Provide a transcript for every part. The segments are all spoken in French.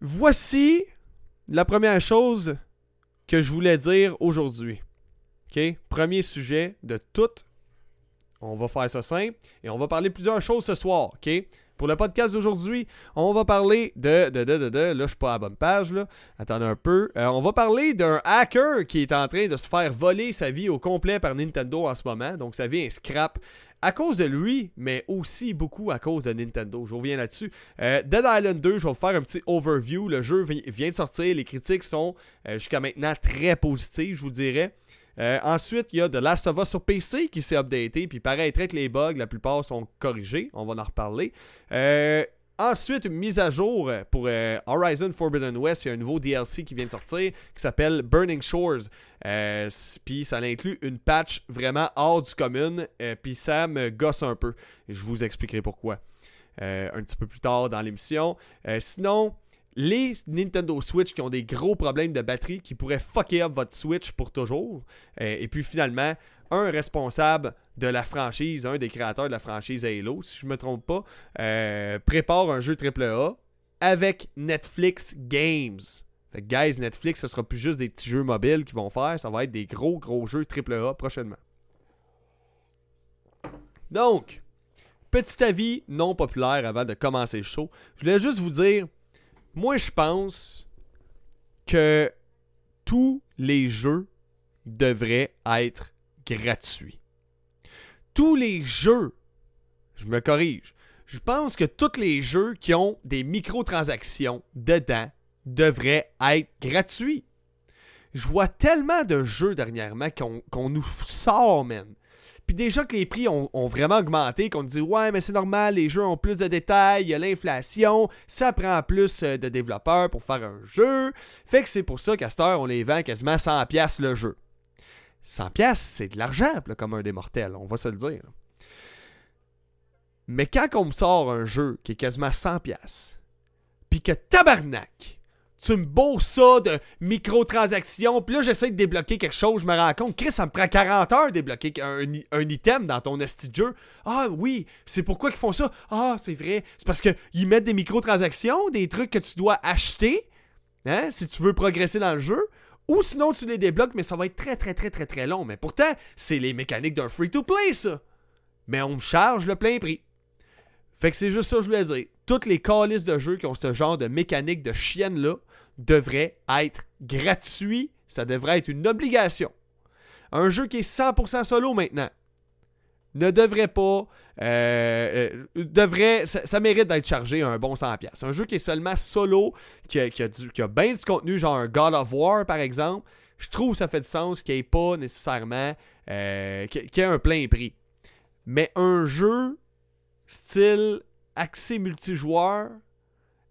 voici la première chose que je voulais dire aujourd'hui. OK? Premier sujet de tout. On va faire ça simple et on va parler plusieurs choses ce soir. OK? Pour le podcast d'aujourd'hui, on va parler de, de, de, de, de, là je suis pas à la bonne page là, attendez un peu. Euh, on va parler d'un hacker qui est en train de se faire voler sa vie au complet par Nintendo en ce moment, donc sa vie est scrap à cause de lui, mais aussi beaucoup à cause de Nintendo. Je reviens là-dessus. Euh, Dead Island 2, je vais vous faire un petit overview. Le jeu vient de sortir, les critiques sont euh, jusqu'à maintenant très positives, je vous dirais. Euh, ensuite, il y a The Last of Us sur PC qui s'est updaté, puis paraîtrait que les bugs, la plupart sont corrigés. On va en reparler. Euh, ensuite, une mise à jour pour euh, Horizon Forbidden West. Il y a un nouveau DLC qui vient de sortir qui s'appelle Burning Shores. puis ça inclut une patch vraiment hors du commun. puis ça me gosse un peu. Je vous expliquerai pourquoi un petit peu plus tard dans l'émission. sinon, les Nintendo Switch qui ont des gros problèmes de batterie qui pourraient fucker up votre Switch pour toujours. Euh, et puis finalement, un responsable de la franchise, un des créateurs de la franchise Halo, si je ne me trompe pas, euh, prépare un jeu AAA avec Netflix Games. Fait que, guys, Netflix, ce sera plus juste des petits jeux mobiles qu'ils vont faire, ça va être des gros, gros jeux AAA prochainement. Donc, petit avis non populaire avant de commencer le show. Je voulais juste vous dire, moi, je pense que tous les jeux devraient être gratuits. Tous les jeux, je me corrige, je pense que tous les jeux qui ont des microtransactions dedans devraient être gratuits. Je vois tellement de jeux dernièrement qu'on nous sort, man. Puis déjà que les prix ont, vraiment augmenté, qu'on dit ouais, mais c'est normal, les jeux ont plus de détails, il y a l'inflation, ça prend plus euh, de développeurs pour faire un jeu. Fait que c'est pour ça qu'à cette heure, on les vend quasiment 100$ le jeu. 100$, c'est de l'argent, comme un des mortels, on va se le dire. Mais quand on me sort un jeu qui est quasiment 100$, puis que tabarnak, tu me beaux ça de microtransactions. Puis là, j'essaie de débloquer quelque chose. Je me rends compte, Chris, ça me prend 40 heures de débloquer un, item dans ton esti jeu. Ah oui, c'est pourquoi ils font ça. Ah, c'est vrai. C'est parce qu'ils mettent des microtransactions, des trucs que tu dois acheter, hein, si tu veux progresser dans le jeu. Ou sinon, tu les débloques, mais ça va être très, très, très, très, très long. Mais pourtant, c'est les mécaniques d'un free-to-play, ça. Mais on me charge le plein prix. Fait que c'est juste ça que je voulais dire. Toutes les calices de jeux qui ont ce genre de mécanique de chienne-là devraient être gratuits. Ça devrait être une obligation. Un jeu qui est 100% solo maintenant ne devrait pas. Euh, euh, devrait, ça, mérite d'être chargé un bon 100$. Un jeu qui est seulement solo, qui a, qui a, bien du contenu, genre un God of War par exemple, je trouve que ça fait du sens qu'il n'y ait pas nécessairement. Euh, qu'il y ait un plein prix. Mais un jeu style accès multijoueur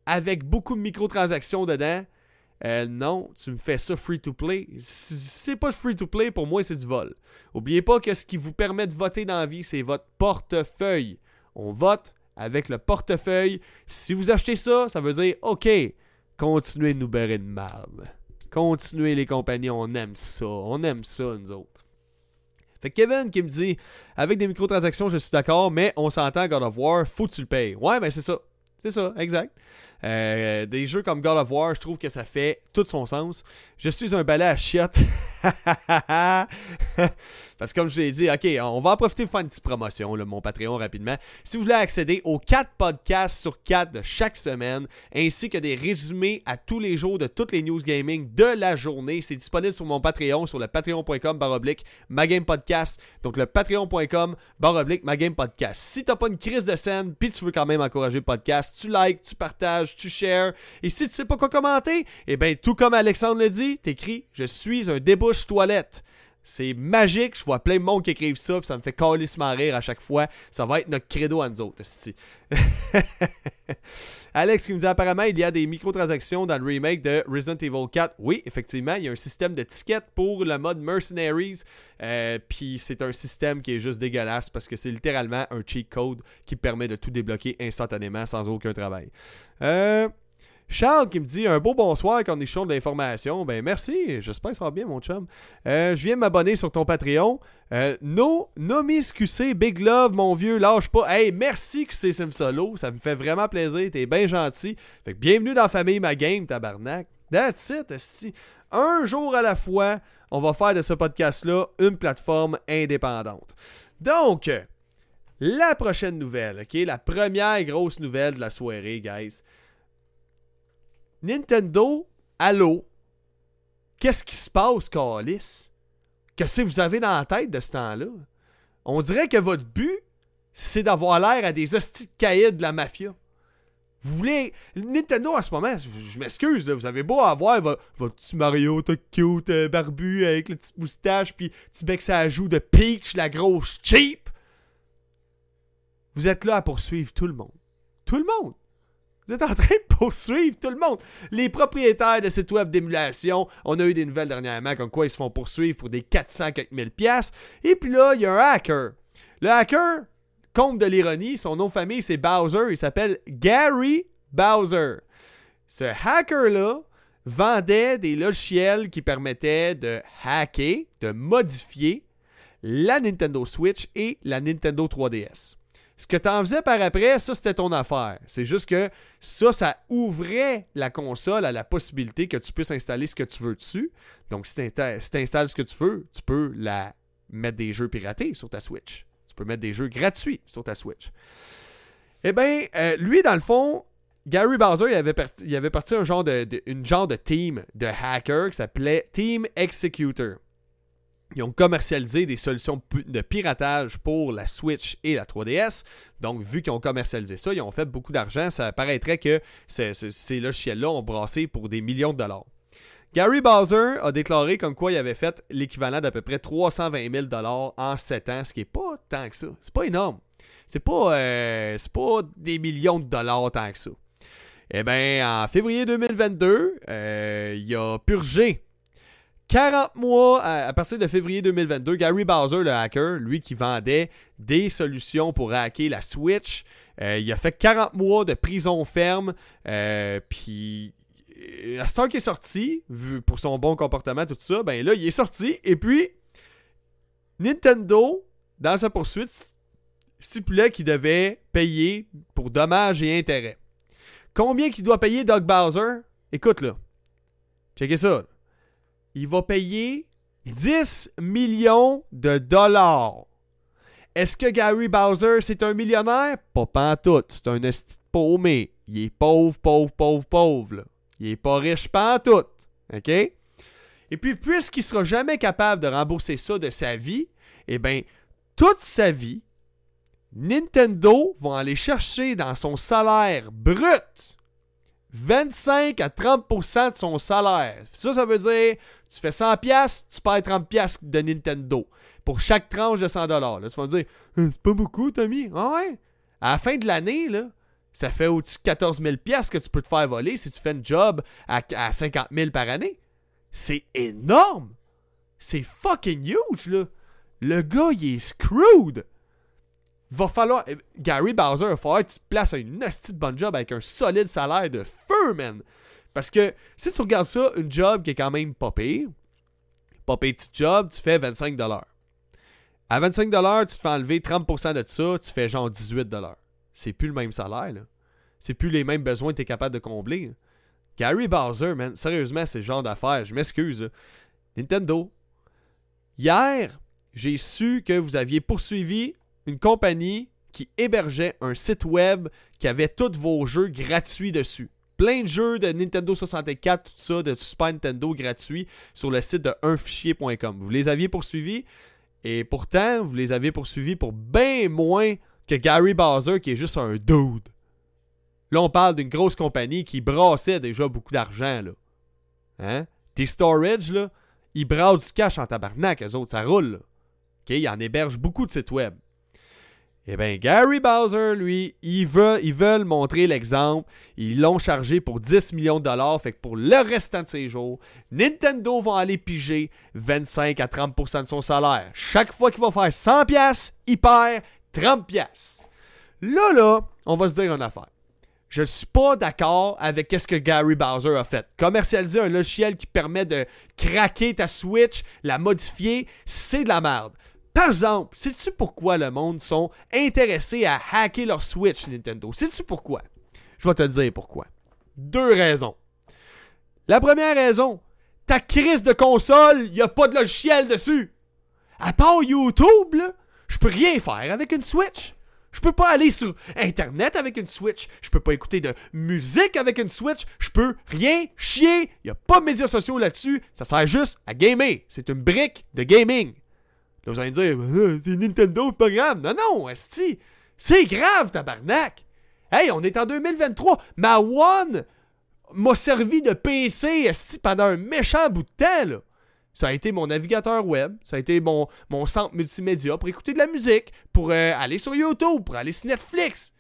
avec beaucoup de microtransactions dedans. Euh, non, tu me fais ça free to play. C'est pas free to play, pour moi, c'est du vol. Oubliez pas que ce qui vous permet de voter dans la vie, c'est votre portefeuille. On vote avec le portefeuille. Si vous achetez ça, ça veut dire OK, continuez de nous barrer de mal. Continuez les compagnies, on aime ça. On aime ça, nous autres. Fait Kevin qui me dit avec des microtransactions, je suis d'accord, mais on s'entend God of War, faut que tu le payes. Ouais, mais c'est ça. C'est ça, exact. Euh, des jeux comme God of War, je trouve que ça fait tout son sens. Je suis un balai à chiottes. Parce que comme je l'ai dit, ok, on va en profiter pour faire une petite promotion, mon Patreon rapidement. Si vous voulez accéder aux 4 podcasts sur 4 de chaque semaine, ainsi que des résumés à tous les jours de toutes les news gaming de la journée, c'est disponible sur mon Patreon, sur le patreon.com baroblique podcast. Donc le patreon.com baroblique podcast. Si t'as pas une crise de scène, puis tu veux quand même encourager le podcast, tu likes, tu partages, tu shares. Et si tu sais pas quoi commenter, eh bien tout comme Alexandre le dit, t'écris « Je suis un débouche toilette ». C'est magique, je vois plein de monde qui écrivent ça, puis ça me fait calissement rire à chaque fois. Ça va être notre credo à nous autres, Alex qui me dit apparemment il y a des microtransactions dans le remake de Resident Evil 4. Oui, effectivement, il y a un système de tickets pour le mode Mercenaries. Euh, puis c'est un système qui est juste dégueulasse parce que c'est littéralement un cheat code qui permet de tout débloquer instantanément sans aucun travail. Euh, Charles qui me dit un beau bonsoir quand on est de l'information. Ben merci, j'espère que ça va bien mon chum. Euh, je viens m'abonner sur ton Patreon. Euh, no, Nomis QC, Big Love, mon vieux, lâche pas. Hey, merci QC Sim Solo, ça me fait vraiment plaisir, t'es bien gentil. Fait que bienvenue dans la famille Ma Game, tabarnak. That's it, esti. Un jour à la fois, on va faire de ce podcast-là une plateforme indépendante. Donc, la prochaine nouvelle, ok? La première grosse nouvelle de la soirée, guys. Nintendo, allô? Qu'est-ce qui se passe, Calis? Qu'est-ce que vous avez dans la tête de ce temps-là? On dirait que votre but, c'est d'avoir l'air à des hosties de de la mafia. Vous voulez. Nintendo en ce moment, je m'excuse, vous avez beau avoir votre, petit Mario, tout cute, euh, barbu, avec le petit moustache, puis petit bec ça joue de Peach, la grosse cheap. Vous êtes là à poursuivre tout le monde. Tout le monde. Vous êtes en train de poursuivre tout le monde. Les propriétaires de sites web d'émulation, on a eu des nouvelles dernièrement comme quoi ils se font poursuivre pour des 400 000 pièces. Et puis là, il y a un hacker. Le hacker, compte de l'ironie, son nom de famille c'est Bowser, il s'appelle Gary Bowser. Ce hacker-là vendait des logiciels qui permettaient de hacker, de modifier la Nintendo Switch et la Nintendo 3DS. Ce que tu en faisais par après, ça, c'était ton affaire. C'est juste que ça, ça ouvrait la console à la possibilité que tu puisses installer ce que tu veux dessus. Donc, si tu installes ce que tu veux, tu peux la mettre des jeux piratés sur ta Switch. Tu peux mettre des jeux gratuits sur ta Switch. Eh bien, euh, lui, dans le fond, Gary Bowser, il avait, parti, un genre de, une genre de team de hackers qui s'appelait Team Executor. Ils ont commercialisé des solutions de piratage pour la Switch et la 3DS. Donc, vu qu'ils ont commercialisé ça, ils ont fait beaucoup d'argent. Ça paraîtrait que ces, logiciels-là ont brassé pour des millions de dollars. Gary Bowser a déclaré comme quoi il avait fait l'équivalent d'à peu près 320 000 dollars en 7 ans, ce qui est pas tant que ça. C'est pas énorme. C'est pas, euh, pas des millions de dollars tant que ça. Eh bien, en février 2022, euh, il a purgé 40 mois à, partir de février 2022, Gary Bowser, le hacker, lui qui vendait des solutions pour hacker la Switch, euh, il a fait 40 mois de prison ferme. Euh, puis la star qui est sorti, vu pour son bon comportement, tout ça, ben là, il est sorti. Et puis, Nintendo, dans sa poursuite, stipulait qu'il devait payer pour dommages et intérêts. Combien qu'il doit payer Doug Bowser? Écoute là. Checkez ça il va payer 10 millions de dollars. Est-ce que Gary Bowser, c'est un millionnaire? Pas tout. C'est un esti paumé. Il est pauvre, pauvre, pauvre, pauvre. Il est pas riche tout. OK? Et puis, puisqu'il sera jamais capable de rembourser ça de sa vie, eh bien, toute sa vie, Nintendo va aller chercher dans son salaire brut 25 à 30% de son salaire. Ça, ça veut dire, tu fais 100 pièces, tu perds 30 pièces de Nintendo pour chaque tranche de 100 dollars. Là, tu dire, hein, c'est pas beaucoup, Tommy. Ah ouais. À la fin de l'année, ça fait au-dessus de 14 000 pièces que tu peux te faire voler si tu fais un job à, à 50 000 par année. C'est énorme. C'est fucking huge, là. Le gars, il est screwed va falloir. Eh, Gary Bowser, il va falloir que tu te places à une nasty de bonne job avec un solide salaire de feu, man. Parce que si tu regardes ça, une job qui est quand même pas pire, pas petit job, tu fais 25$. À 25$, tu te fais enlever 30% de ça, tu fais genre 18$. C'est plus le même salaire, là. C'est plus les mêmes besoins que tu es capable de combler. Gary Bowser, man, sérieusement, c'est le genre d'affaires. Je m'excuse. Nintendo. Hier, j'ai su que vous aviez poursuivi une compagnie qui hébergeait un site web qui avait tous vos jeux gratuits dessus. Plein de jeux de Nintendo 64, tout ça, de Super Nintendo gratuits sur le site de unfichier.com. Vous les aviez poursuivis et pourtant, vous les aviez poursuivis pour bien moins que Gary Bowser qui est juste un dude. Là, on parle d'une grosse compagnie qui brassait déjà beaucoup d'argent. Là. Hein? Tes storage, là, ils brassent du cash en tabarnak, eux autres, ça roule. Là. Ils en hébergent beaucoup de sites web. Eh bien, Gary Bowser, lui, il veut, ils veulent montrer l'exemple. Ils l'ont chargé pour 10 millions de dollars. Fait que pour le restant de ses jours, Nintendo va aller piger 25 à 30% de son salaire. Chaque fois qu'il va faire 100 pièces, il perd 30 pièces. Là, là, on va se dire une affaire. je suis pas d'accord avec ce que Gary Bowser a fait. Commercialiser un logiciel qui permet de craquer ta Switch, la modifier, c'est de la merde. Par exemple, sais-tu pourquoi le monde sont intéressés à hacker leur Switch Nintendo? Sais-tu pourquoi? Je vais te dire pourquoi. Deux raisons. La première raison, ta crise de console, il a pas de logiciel dessus. À part YouTube, je peux rien faire avec une Switch. Je peux pas aller sur Internet avec une Switch. Je peux pas écouter de musique avec une Switch. Je peux rien chier. Il a pas de médias sociaux là-dessus. Ça sert juste à gamer. C'est une brique de gaming. Là, vous allez me dire, euh, c'est Nintendo, pas grave. Non, non, esti. C'est grave, tabarnak. Hey, on est en 2023. Ma One m'a servi de PC, esti, pendant un méchant bout de temps. Ça a été mon navigateur web, ça a été mon, mon centre multimédia pour écouter de la musique, pour euh, aller sur YouTube, pour aller sur Netflix.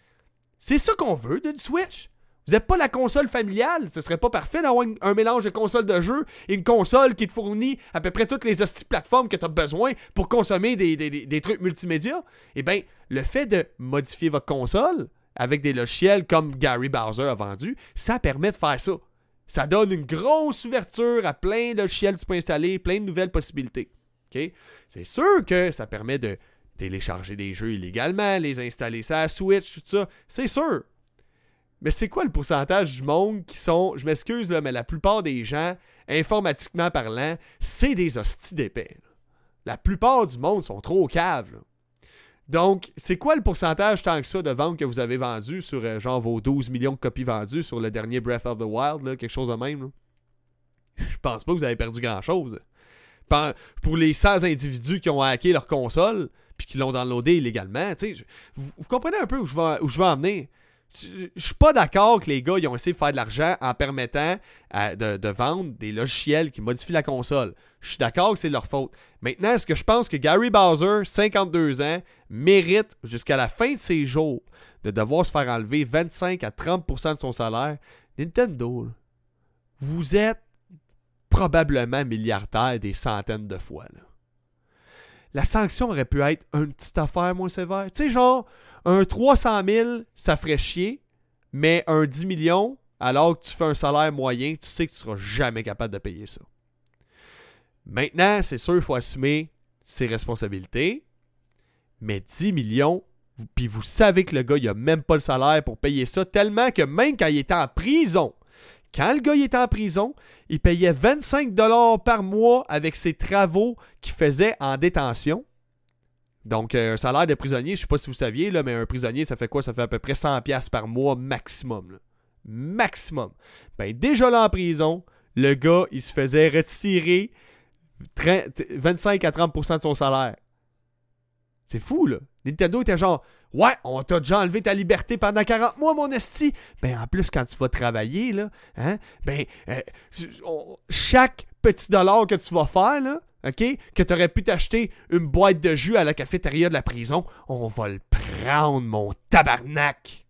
C'est ça qu'on veut d'une Switch. Vous n'êtes pas la console familiale. Ce serait pas parfait d'avoir un mélange de console de jeu et une console qui te fournit à peu près toutes les hosties plateformes que tu as besoin pour consommer des, trucs multimédia. Eh bien, le fait de modifier votre console avec des logiciels comme Gary Bowser a vendu, ça permet de faire ça. Ça donne une grosse ouverture à plein de logiciels que tu peux installer, plein de nouvelles possibilités. C'est sûr que ça permet de télécharger des jeux illégalement, les installer sur la Switch, tout ça. C'est sûr. Mais c'est quoi le pourcentage du monde qui sont, je m'excuse là, mais la plupart des gens, informatiquement parlant, c'est des hosties d'épais. La plupart du monde sont trop caves. Donc, c'est quoi le pourcentage tant que ça de ventes que vous avez vendues sur euh, genre vos 12 millions de copies vendues sur le dernier Breath of the Wild, quelque chose de même? Je pense pas que vous avez perdu grand-chose. Pour les 100 individus qui ont hacké leur console puis qui l'ont downloadé illégalement, vous, vous, comprenez un peu où je vais, où je vais en venir je suis pas d'accord que les gars ils ont essayé de faire de l'argent en permettant euh, de, vendre des logiciels qui modifient la console. Je suis d'accord que c'est leur faute. Maintenant, est-ce que je pense que Gary Bowser, 52 ans, mérite jusqu'à la fin de ses jours de devoir se faire enlever 25 à 30% de son salaire? Nintendo, vous êtes probablement milliardaire des centaines de fois. La sanction aurait pu être une petite affaire moins sévère. Tu sais, genre, un 300 000, ça ferait chier, mais un 10 millions, alors que tu fais un salaire moyen, tu sais que tu seras jamais capable de payer ça. Maintenant, c'est sûr, il faut assumer ses responsabilités, mais 10 millions, puis vous savez que le gars, il a même pas le salaire pour payer ça, tellement que même quand il était en prison, quand le gars était en prison, il payait 25$ par mois avec ses travaux qu'il faisait en détention. Donc, euh, un salaire de prisonnier, je sais pas si vous saviez, là, mais un prisonnier, ça fait quoi? Ça fait à peu près 100$ par mois maximum. Maximum. Ben, déjà là en prison, le gars, il se faisait retirer 25 à 30% de son salaire. C'est fou, là. Nintendo était genre, ouais, on t'a déjà enlevé ta liberté pendant 40 mois, mon esti. Ben, en plus, quand tu vas travailler, là, hein, ben, euh, chaque petit dollar que tu vas faire, là, OK? Que tu aurais pu t'acheter une boîte de jus à la cafétéria de la prison. On va le prendre, mon tabarnak!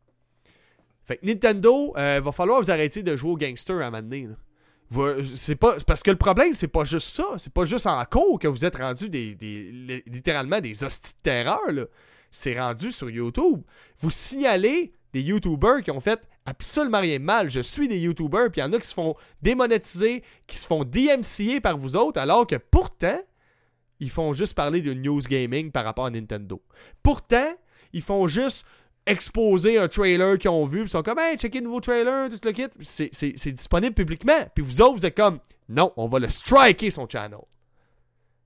Fait que Nintendo, euh, va falloir vous arrêter de jouer au gangster à un moment donné. C'est parce que le problème, c'est pas juste ça. C'est pas juste en cours que vous êtes rendu littéralement des hosties de. C'est rendu sur YouTube. Vous signalez des YouTubers qui ont fait absolument rien de mal. Je suis des YouTubers, puis il y en a qui se font démonétiser, qui se font DMCA par vous autres, alors que pourtant, ils font juste parler de news gaming par rapport à Nintendo. Pourtant, ils font juste exposer un trailer qu'ils ont vu, puis ils sont comme, hey, checker le nouveau trailer, tout le kit. C'est disponible publiquement. Puis vous autres, vous êtes comme, non, on va le striker son channel.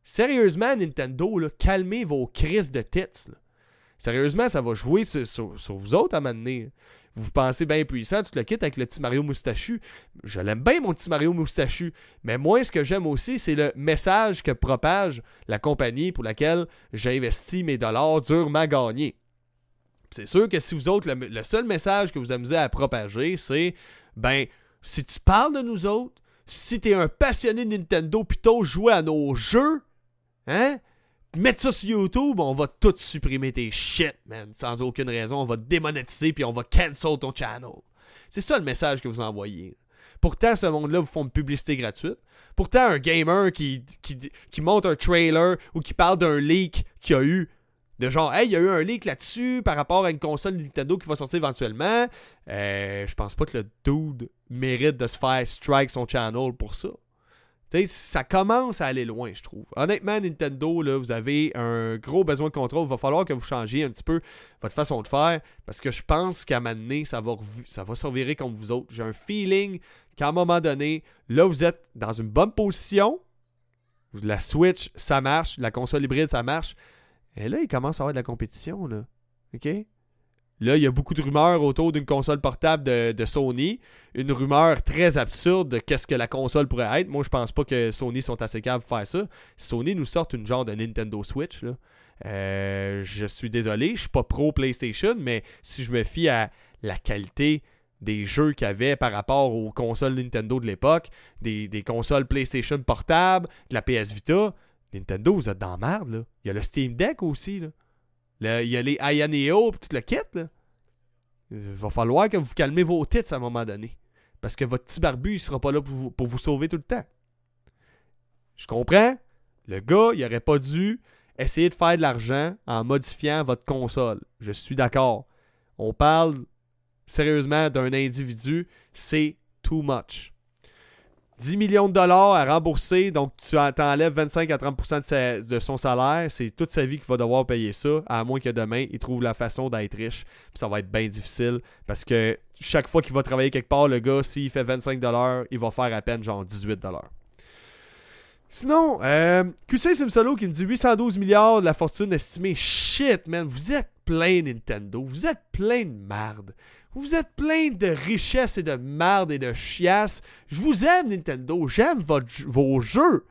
Sérieusement, Nintendo, là, calmez vos crises de tits. Sérieusement, ça va jouer sur, vous autres à donné. Vous pensez bien puissant, tu te le quittes avec le petit Mario moustachu. Je l'aime bien, mon petit Mario moustachu. Mais moi, ce que j'aime aussi, c'est le message que propage la compagnie pour laquelle j'ai investi mes dollars durement gagnés. C'est sûr que si vous autres, le, seul message que vous amusez à propager, c'est ben, si tu parles de nous autres, si tu es un passionné de Nintendo, plutôt jouer à nos jeux, hein, mettre ça sur YouTube, on va tout supprimer tes shit, man, sans aucune raison. On va te démonétiser puis on va cancel ton channel. C'est ça le message que vous envoyez. Pourtant, ce monde-là vous font une publicité gratuite. Pourtant, un gamer qui, qui, monte un trailer ou qui parle d'un leak qu'il a eu De genre, hey, il y a eu un leak là-dessus par rapport à une console Nintendo qui va sortir éventuellement. Euh, je pense pas que le dude mérite de se faire strike son channel pour ça. Tu sais, ça commence à aller loin, je trouve. Honnêtement, Nintendo, là, vous avez un gros besoin de contrôle. Il va falloir que vous changiez un petit peu votre façon de faire. Parce que je pense qu'à un moment donné, ça va, ça va se comme vous autres. J'ai un feeling qu'à un moment donné, là, vous êtes dans une bonne position. La Switch, ça marche. La console hybride, ça marche. Et là, il commence à avoir de la compétition, là. OK? Là, il y a beaucoup de rumeurs autour d'une console portable de, Sony. Une rumeur très absurde de qu'est-ce que la console pourrait être. Moi, je pense pas que Sony sont assez capables de faire ça. Sony nous sort une genre de Nintendo Switch. Euh, je suis désolé, je suis pas pro PlayStation, mais si je me fie à la qualité des jeux qu'il y avait par rapport aux consoles Nintendo de l'époque, des, consoles PlayStation portables, de la PS Vita, Nintendo, vous êtes dans la merde. Il y a le Steam Deck aussi, là. Il y a les Ayaneo tout le kit. Il va falloir que vous calmez vos tits à un moment donné. Parce que votre petit barbu, il sera pas là pour vous, pour vous sauver tout le temps. Je comprends. Le gars, il aurait pas dû essayer de faire de l'argent en modifiant votre console. Je suis d'accord. On parle sérieusement d'un individu. C'est too much. 10 millions de dollars à rembourser, donc tu enlèves 25 à 30% de, son salaire. C'est toute sa vie qu'il va devoir payer ça, à moins que demain, il trouve la façon d'être riche. Puis ça va être bien difficile parce que chaque fois qu'il va travailler quelque part, le gars, s'il fait 25 dollars, il va faire à peine genre 18 dollars. Sinon, euh, QC Simsolo qui me dit 812 milliards de la fortune estimée. Shit, man, vous êtes plein Nintendo. Vous êtes plein de merde. Vous êtes plein de richesses et de merde et de chiasse. Je vous aime, Nintendo. J'aime vos jeux.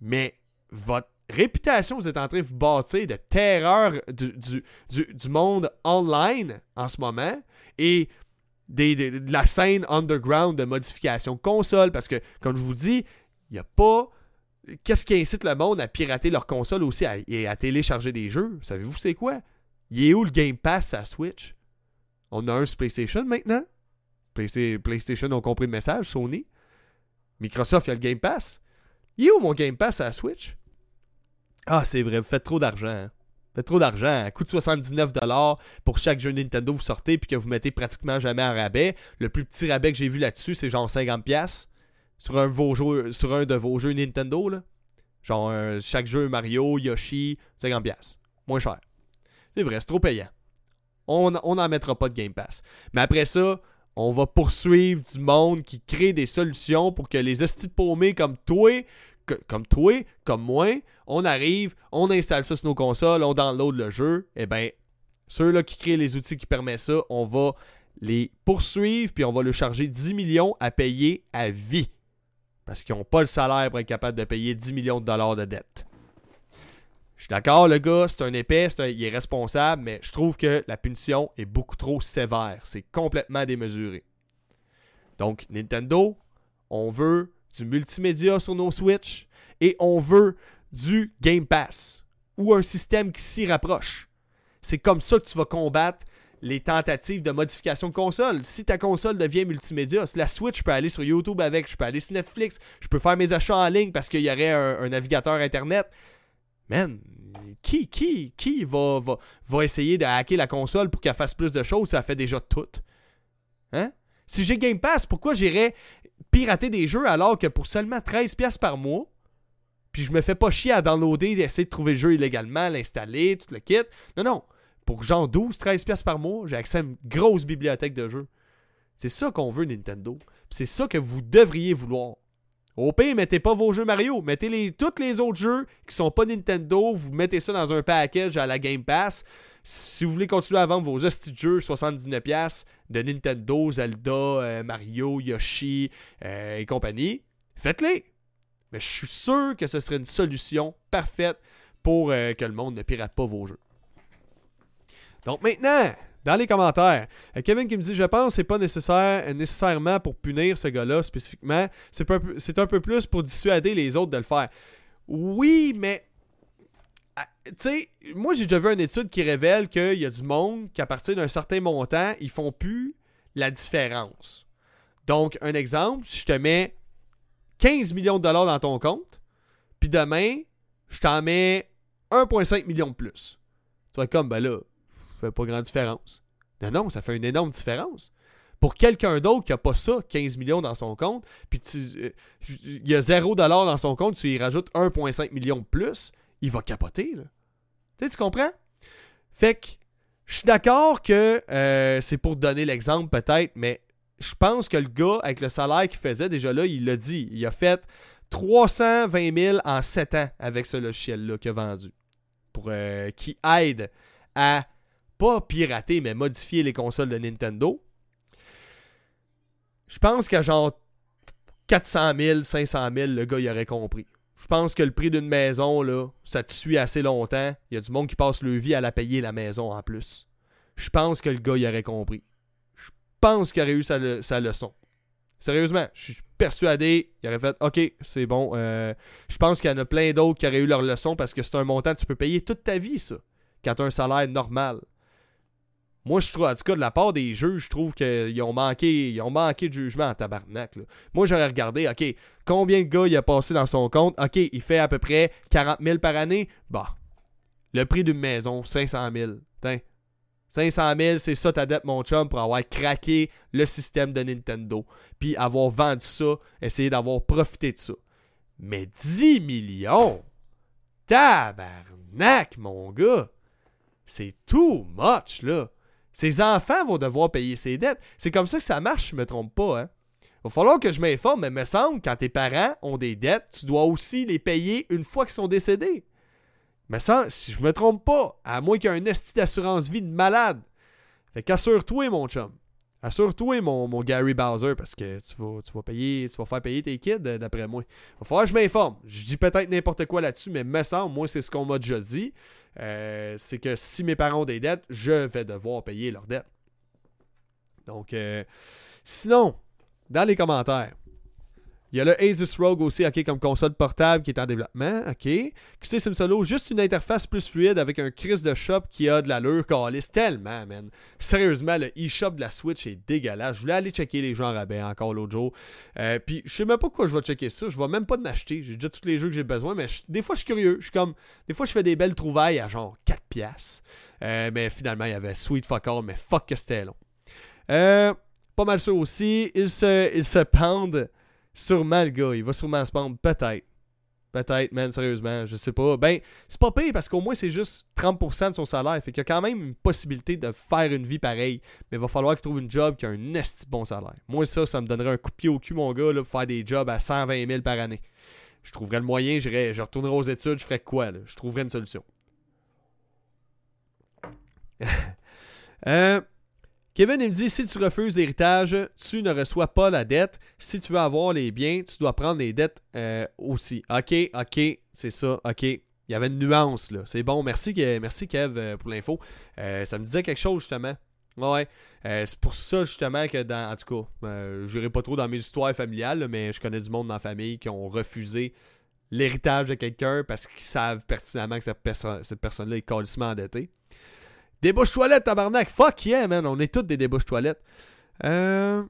Mais votre réputation, vous êtes en train de vous bâtir de terreur du, monde online en ce moment. Et de la scène underground de modification console. Parce que, comme je vous dis, il n'y a pas. Qu'est-ce qui incite le monde à pirater leur console aussi et à télécharger des jeux? Savez-vous c'est quoi? Il est où le Game Pass à Switch? On a un sur PlayStation maintenant. PlayStation ont compris le message, Sony. Microsoft, il y a le Game Pass. Il est où mon Game Pass à la Switch? Ah, c'est vrai, vous faites trop d'argent. Hein. Faites trop d'argent. À coût de 79$ pour chaque jeu Nintendo vous sortez puis que vous mettez pratiquement jamais en rabais. Le plus petit rabais que j'ai vu là-dessus, c'est genre 50$ sur un, sur un de vos jeux Nintendo. Là. Genre euh, chaque jeu Mario, Yoshi, 50$. Moins cher. C'est vrai, c'est trop payant on n'en mettra pas de Game Pass. Mais après ça, on va poursuivre du monde qui crée des solutions pour que les hosties paumés comme toi, comme toi, comme moi, on arrive, on installe ça sur nos consoles, on download le jeu, eh bien, ceux-là qui créent les outils qui permettent ça, on va les poursuivre, puis on va le charger 10 millions à payer à vie. Parce qu'ils n'ont pas le salaire pour être capable de payer 10 millions de dollars de dette. Je suis d'accord, le gars, c'est un épais, il est responsable, mais je trouve que la punition est beaucoup trop sévère. C'est complètement démesuré. Donc, Nintendo, on veut du multimédia sur nos Switch et on veut du Game Pass ou un système qui s'y rapproche. C'est comme ça que tu vas combattre les tentatives de modification de console. Si ta console devient multimédia, si la Switch, je peux aller sur YouTube avec, je peux aller sur Netflix, je peux faire mes achats en ligne parce qu'il y aurait un navigateur Internet man, qui, qui, qui va, va, va essayer de hacker la console pour qu'elle fasse plus de choses si elle fait déjà tout? Hein? Si j'ai Game Pass, pourquoi j'irais pirater des jeux alors que pour seulement 13$ par mois, puis je me fais pas chier à downloader, essayer de trouver le jeu illégalement, l'installer, tout le kit? Non, non. Pour genre 12-13$ par mois, j'ai accès à une grosse bibliothèque de jeux. C'est ça qu'on veut Nintendo. C'est ça que vous devriez vouloir. Au pire, mettez pas vos jeux Mario. Mettez les, tous les autres jeux qui sont pas Nintendo. Vous mettez ça dans un package à la Game Pass. Si vous voulez continuer à vendre vos hosties de jeux 79$ de Nintendo, Zelda, euh, Mario, Yoshi euh, et compagnie, faites-les. Mais je suis sûr que ce serait une solution parfaite pour euh, que le monde ne pirate pas vos jeux. Donc maintenant, dans les commentaires. Euh, Kevin qui me dit Je pense que c'est pas nécessaire nécessairement pour punir ce gars-là spécifiquement. C'est un peu plus pour dissuader les autres de le faire. Oui, mais. Ah, tu sais, moi j'ai déjà vu une étude qui révèle qu'il y a du monde qu'à partir d'un certain montant, ils font plus la différence. Donc, un exemple, si je te mets 15 millions de dollars dans ton compte, puis demain, je t'en mets 1,5 million de plus Tu vas comme, ben là, fait pas grande différence. Non, non, ça fait une énorme différence. Pour quelqu'un d'autre qui a pas ça, 15 millions dans son compte, puis euh, il y a 0$ dans son compte, tu y rajoutes 1,5 million de plus, il va capoter, là. Tu sais, tu comprends? Fait que, je suis d'accord que euh, c'est pour donner l'exemple peut-être, mais je pense que le gars, avec le salaire qu'il faisait, déjà là, il l'a dit. Il a fait 320 000 en 7 ans avec ce logiciel-là qu'il a vendu. Pour, euh, qui aide à pas pirater, mais modifier les consoles de Nintendo. Je pense qu'à genre 400 000, 500 000, le gars, il aurait compris. Je pense que le prix d'une maison, là, ça te suit assez longtemps. Il y a du monde qui passe le vie à la payer la maison en plus. Je pense que le gars, il aurait compris. Je pense qu'il aurait eu sa, leçon. Sérieusement, je suis persuadé, il aurait fait OK, c'est bon. Euh, je pense qu'il y en a plein d'autres qui auraient eu leur leçon parce que c'est un montant que tu peux payer toute ta vie, ça. Quand tu as un salaire normal. Moi, je trouve, en tout cas, de la part des juges, je trouve qu'ils ont manqué, ils ont manqué de jugement en tabarnak. Moi, j'aurais regardé, OK, combien de gars il a passé dans son compte? OK, il fait à peu près 40 000 par année. Bah, le prix d'une maison, 500 000. 500 000, c'est ça ta dette, mon chum, pour avoir craqué le système de Nintendo. Puis avoir vendu ça, essayer d'avoir profité de ça. Mais 10 millions? Tabarnak, mon gars! C'est too much, là. Ses enfants vont devoir payer ses dettes. C'est comme ça que ça marche, je me trompe pas. Hein? Il va falloir que je m'informe, mais me semble quand tes parents ont des dettes, tu dois aussi les payer une fois qu'ils sont décédés. Mais ça, si je me trompe pas, à moins qu'il y ait un esti d'assurance vie de malade. Fait qu'assure-toi, mon chum. Assure-toi, mon, mon, Gary Bowser, parce que tu vas, tu vas payer, tu vas faire payer tes kids, euh, d'après moi. Il va falloir que je m'informe. Je dis peut-être n'importe quoi là-dessus, mais me semble, moi, c'est ce qu'on m'a déjà dit. Euh, c'est que si mes parents ont des dettes, je vais devoir payer leurs dettes. Donc, euh, sinon, dans les commentaires, il y a le Asus Rogue aussi, ok, comme console portable qui est en développement, ok. QC Sim Solo, juste une interface plus fluide avec un Chris de shop qui a de l'allure calice tellement, man. Sérieusement, le eShop de la Switch est dégueulasse. Je voulais aller checker les jeux en rabais encore l'autre jour. Euh, puis je sais même pas pourquoi je vais checker ça. Je vais même pas de m'acheter. J'ai déjà tous les jeux que j'ai besoin, mais des fois je suis curieux. Je suis comme, des fois je fais des belles trouvailles à genre 4 piastres. Euh, mais finalement, il y avait Sweet Fuck All, mais fuck que c'était long. Euh, pas mal ça aussi. Ils se, ils se pendent Sûrement, le gars, il va sûrement se prendre. Peut-être. Peut-être, man, sérieusement, je sais pas. Ben, c'est pas pire parce qu'au moins c'est juste 30% de son salaire. Fait qu'il y a quand même une possibilité de faire une vie pareille. Mais il va falloir qu'il trouve une job qui a un esti bon salaire. Moi, ça, ça me donnerait un coup de pied au cul, mon gars, pour faire des jobs à 120 000 par année. Je trouverais le moyen, je retournerais aux études, je ferais quoi, là? Je trouverais une solution. euh, Kevin, il me dit si tu refuses l'héritage, tu ne reçois pas la dette. Si tu veux avoir les biens, tu dois prendre les dettes euh, aussi. Ok, ok, c'est ça, ok. Il y avait une nuance là. C'est bon, merci, merci Kev euh, pour l'info. Euh, ça me disait quelque chose justement. Ouais, c'est pour ça justement que dans. En tout cas, je n'irai pas trop dans mes histoires familiales, mais je connais du monde dans la famille qui ont refusé l'héritage de quelqu'un parce qu'ils savent pertinemment que cette, personne-là est calissement endettée. Des bouches toilettes, tabarnak. Fuck yeah, man. On est tous des débouches toilettes. Euh,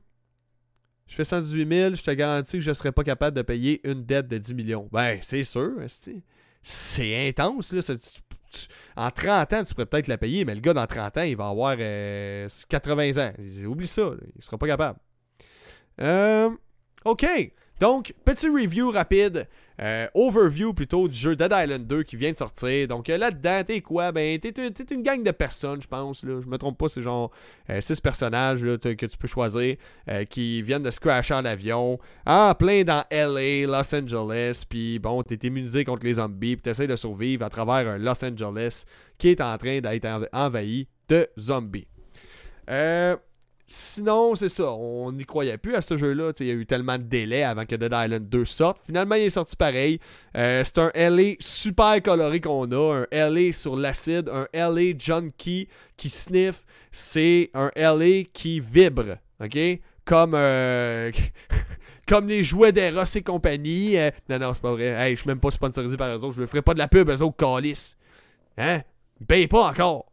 je fais 118 000. Je te garantis que je ne serais pas capable de payer une dette de 10 millions. Ben, c'est sûr. C'est intense. Là. en 30 ans, tu pourrais peut-être la payer, mais le gars dans 30 ans, il va avoir 80 euh, ans. Oublie ça. Il sera pas capable. Euh, OK. Donc, petit review rapide. Euh, overview plutôt du jeu Dead Island 2 qui vient de sortir. Donc euh, là-dedans, t'es quoi? Ben, t'es, une gang de personnes, je pense. Là. Je me trompe pas, c'est genre 6 euh, personnages que tu peux choisir qui viennent de se crasher en avion, en plein dans LA, Los Angeles. Puis bon, t'es immunisé contre les zombies, puis t'essayes de survivre à travers un Los Angeles qui est en train d'être envahi de zombies. Euh. Sinon, c'est ça, on n'y croyait plus à ce jeu-là. Il y a eu tellement de délais avant que Dead Island 2 sorte. Finalement, il est sorti pareil. Euh, c'est un LA super coloré qu'on a, un LA sur l'acide, un LA junkie qui sniff. C'est un LA qui vibre, ok? Comme, euh, comme les jouets d'Eros et compagnie. Euh, non, non, c'est pas vrai. Hey, je suis même pas sponsorisé par eux autres. Je ne ferai pas de la pub, eux autres, calice. Hein? Ils payent pas encore.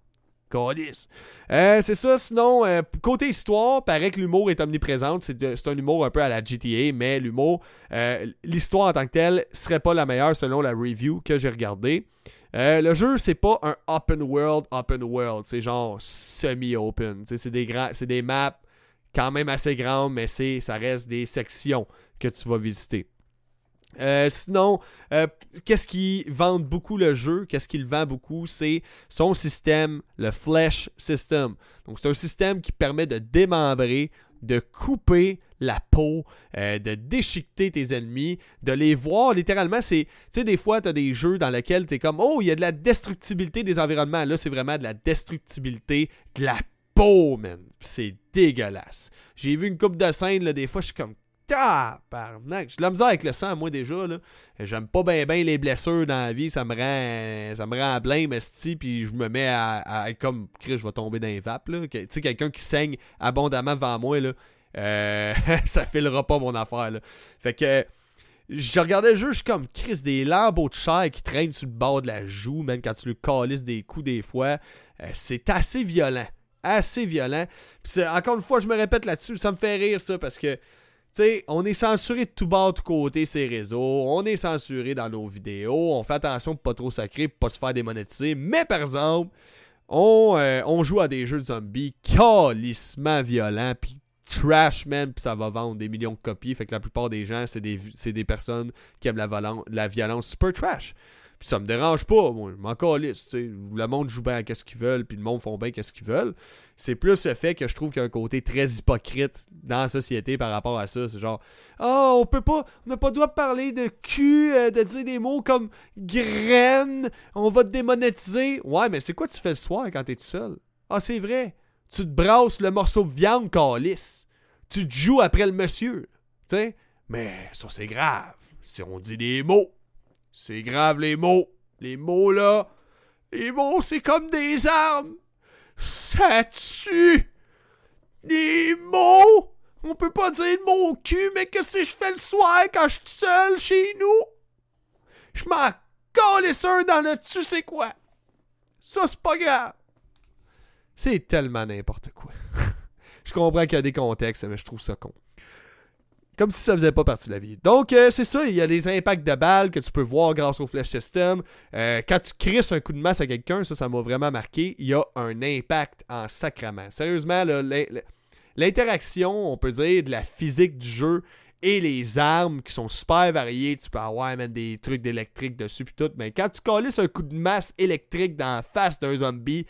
Euh, c'est ça, sinon, euh, côté histoire, paraît que l'humour est omniprésent. C'est, un humour un peu à la GTA, mais l'humour, euh, l'histoire en tant que telle, serait pas la meilleure selon la review que j'ai regardée. Le jeu, c'est pas un open world, open world. C'est genre semi-open. C'est des, des maps quand même assez grandes, mais ça reste des sections que tu vas visiter. Euh, sinon, euh, qu'est-ce qui vend beaucoup le jeu, qu'est-ce qu'il vend beaucoup, c'est son système, le Flesh System. Donc, c'est un système qui permet de démembrer, de couper la peau, euh, de déchiqueter tes ennemis, de les voir littéralement. Tu sais, des fois, tu as des jeux dans lesquels tu es comme, oh, il y a de la destructibilité des environnements. Là, c'est vraiment de la destructibilité de la peau, man. C'est dégueulasse. J'ai vu une coupe de scène, là, des fois, je suis comme, Tabarnak. J'ai de la misère avec le sang, moi, déjà. là. J'aime pas bien ben les blessures dans la vie. Ça me rend, ça me rend à blême, esti, puis je me mets à, comme, Chris, je vais tomber dans les vapes. là. Tu sais, quelqu'un qui saigne abondamment devant moi, là, euh, ça filera pas mon affaire. Fait que, je regardais le jeu, je suis comme, Chris, des lambeaux de chair qui traînent sur le bord de la joue, même quand tu lui calisses des coups des fois. Euh, c'est assez violent. Assez violent. Puis encore une fois, je me répète là-dessus, ça me fait rire ça parce que sais, on est censuré de tout bord, de tout côté, ces réseaux. On est censuré dans nos vidéos. On fait attention pour pas trop sacrer, pour pas se faire démonétiser. Mais par exemple, on, euh, on joue à des jeux de zombies calissement violents, puis trash, man, puis ça va vendre des millions de copies. Fait que la plupart des gens, c'est des, personnes qui aiment la, la violence super trash. Ça me dérange pas, moi, je m'en calisse, tu. Le monde joue bien à qu'est-ce qu'ils veulent, puis le monde font bien qu'est-ce qu'ils veulent. C'est plus le fait que je trouve qu'il y a un côté très hypocrite dans la société par rapport à ça. C'est genre, ah, on peut pas, on n'a pas le droit de parler de cul, euh, de dire des mots comme graine, on va te démonétiser. Ouais, mais c'est quoi tu fais le soir quand t'es tout seul? Ah, c'est vrai. Tu te brasses le morceau de viande calice. Tu te joues après le monsieur. Tu sais? Mais ça, c'est grave. Si on dit des mots, c'est grave les mots. Les mots là, les mots, c'est comme des armes. Ça tue. Des mots. On peut pas dire le mot au cul, mais que si je fais le soir quand je suis seul chez nous? Je m'en calisse un dans le tu sais quoi? Ça, c'est pas grave. C'est tellement n'importe quoi. je comprends qu'il y a des contextes, mais je trouve ça con. Comme si ça faisait pas partie de la vie. Donc, euh, c'est ça, il y a des impacts de balles que tu peux voir grâce au Flash System. Euh, quand tu crisses un coup de masse à quelqu'un, ça, ça m'a vraiment marqué. Il y a un impact en sacrament. Sérieusement, l'interaction, on peut dire, de la physique du jeu et les armes qui sont super variées. Tu peux avoir même des trucs d'électrique dessus puis tout. Mais quand tu calisses un coup de masse électrique dans la face d'un zombie,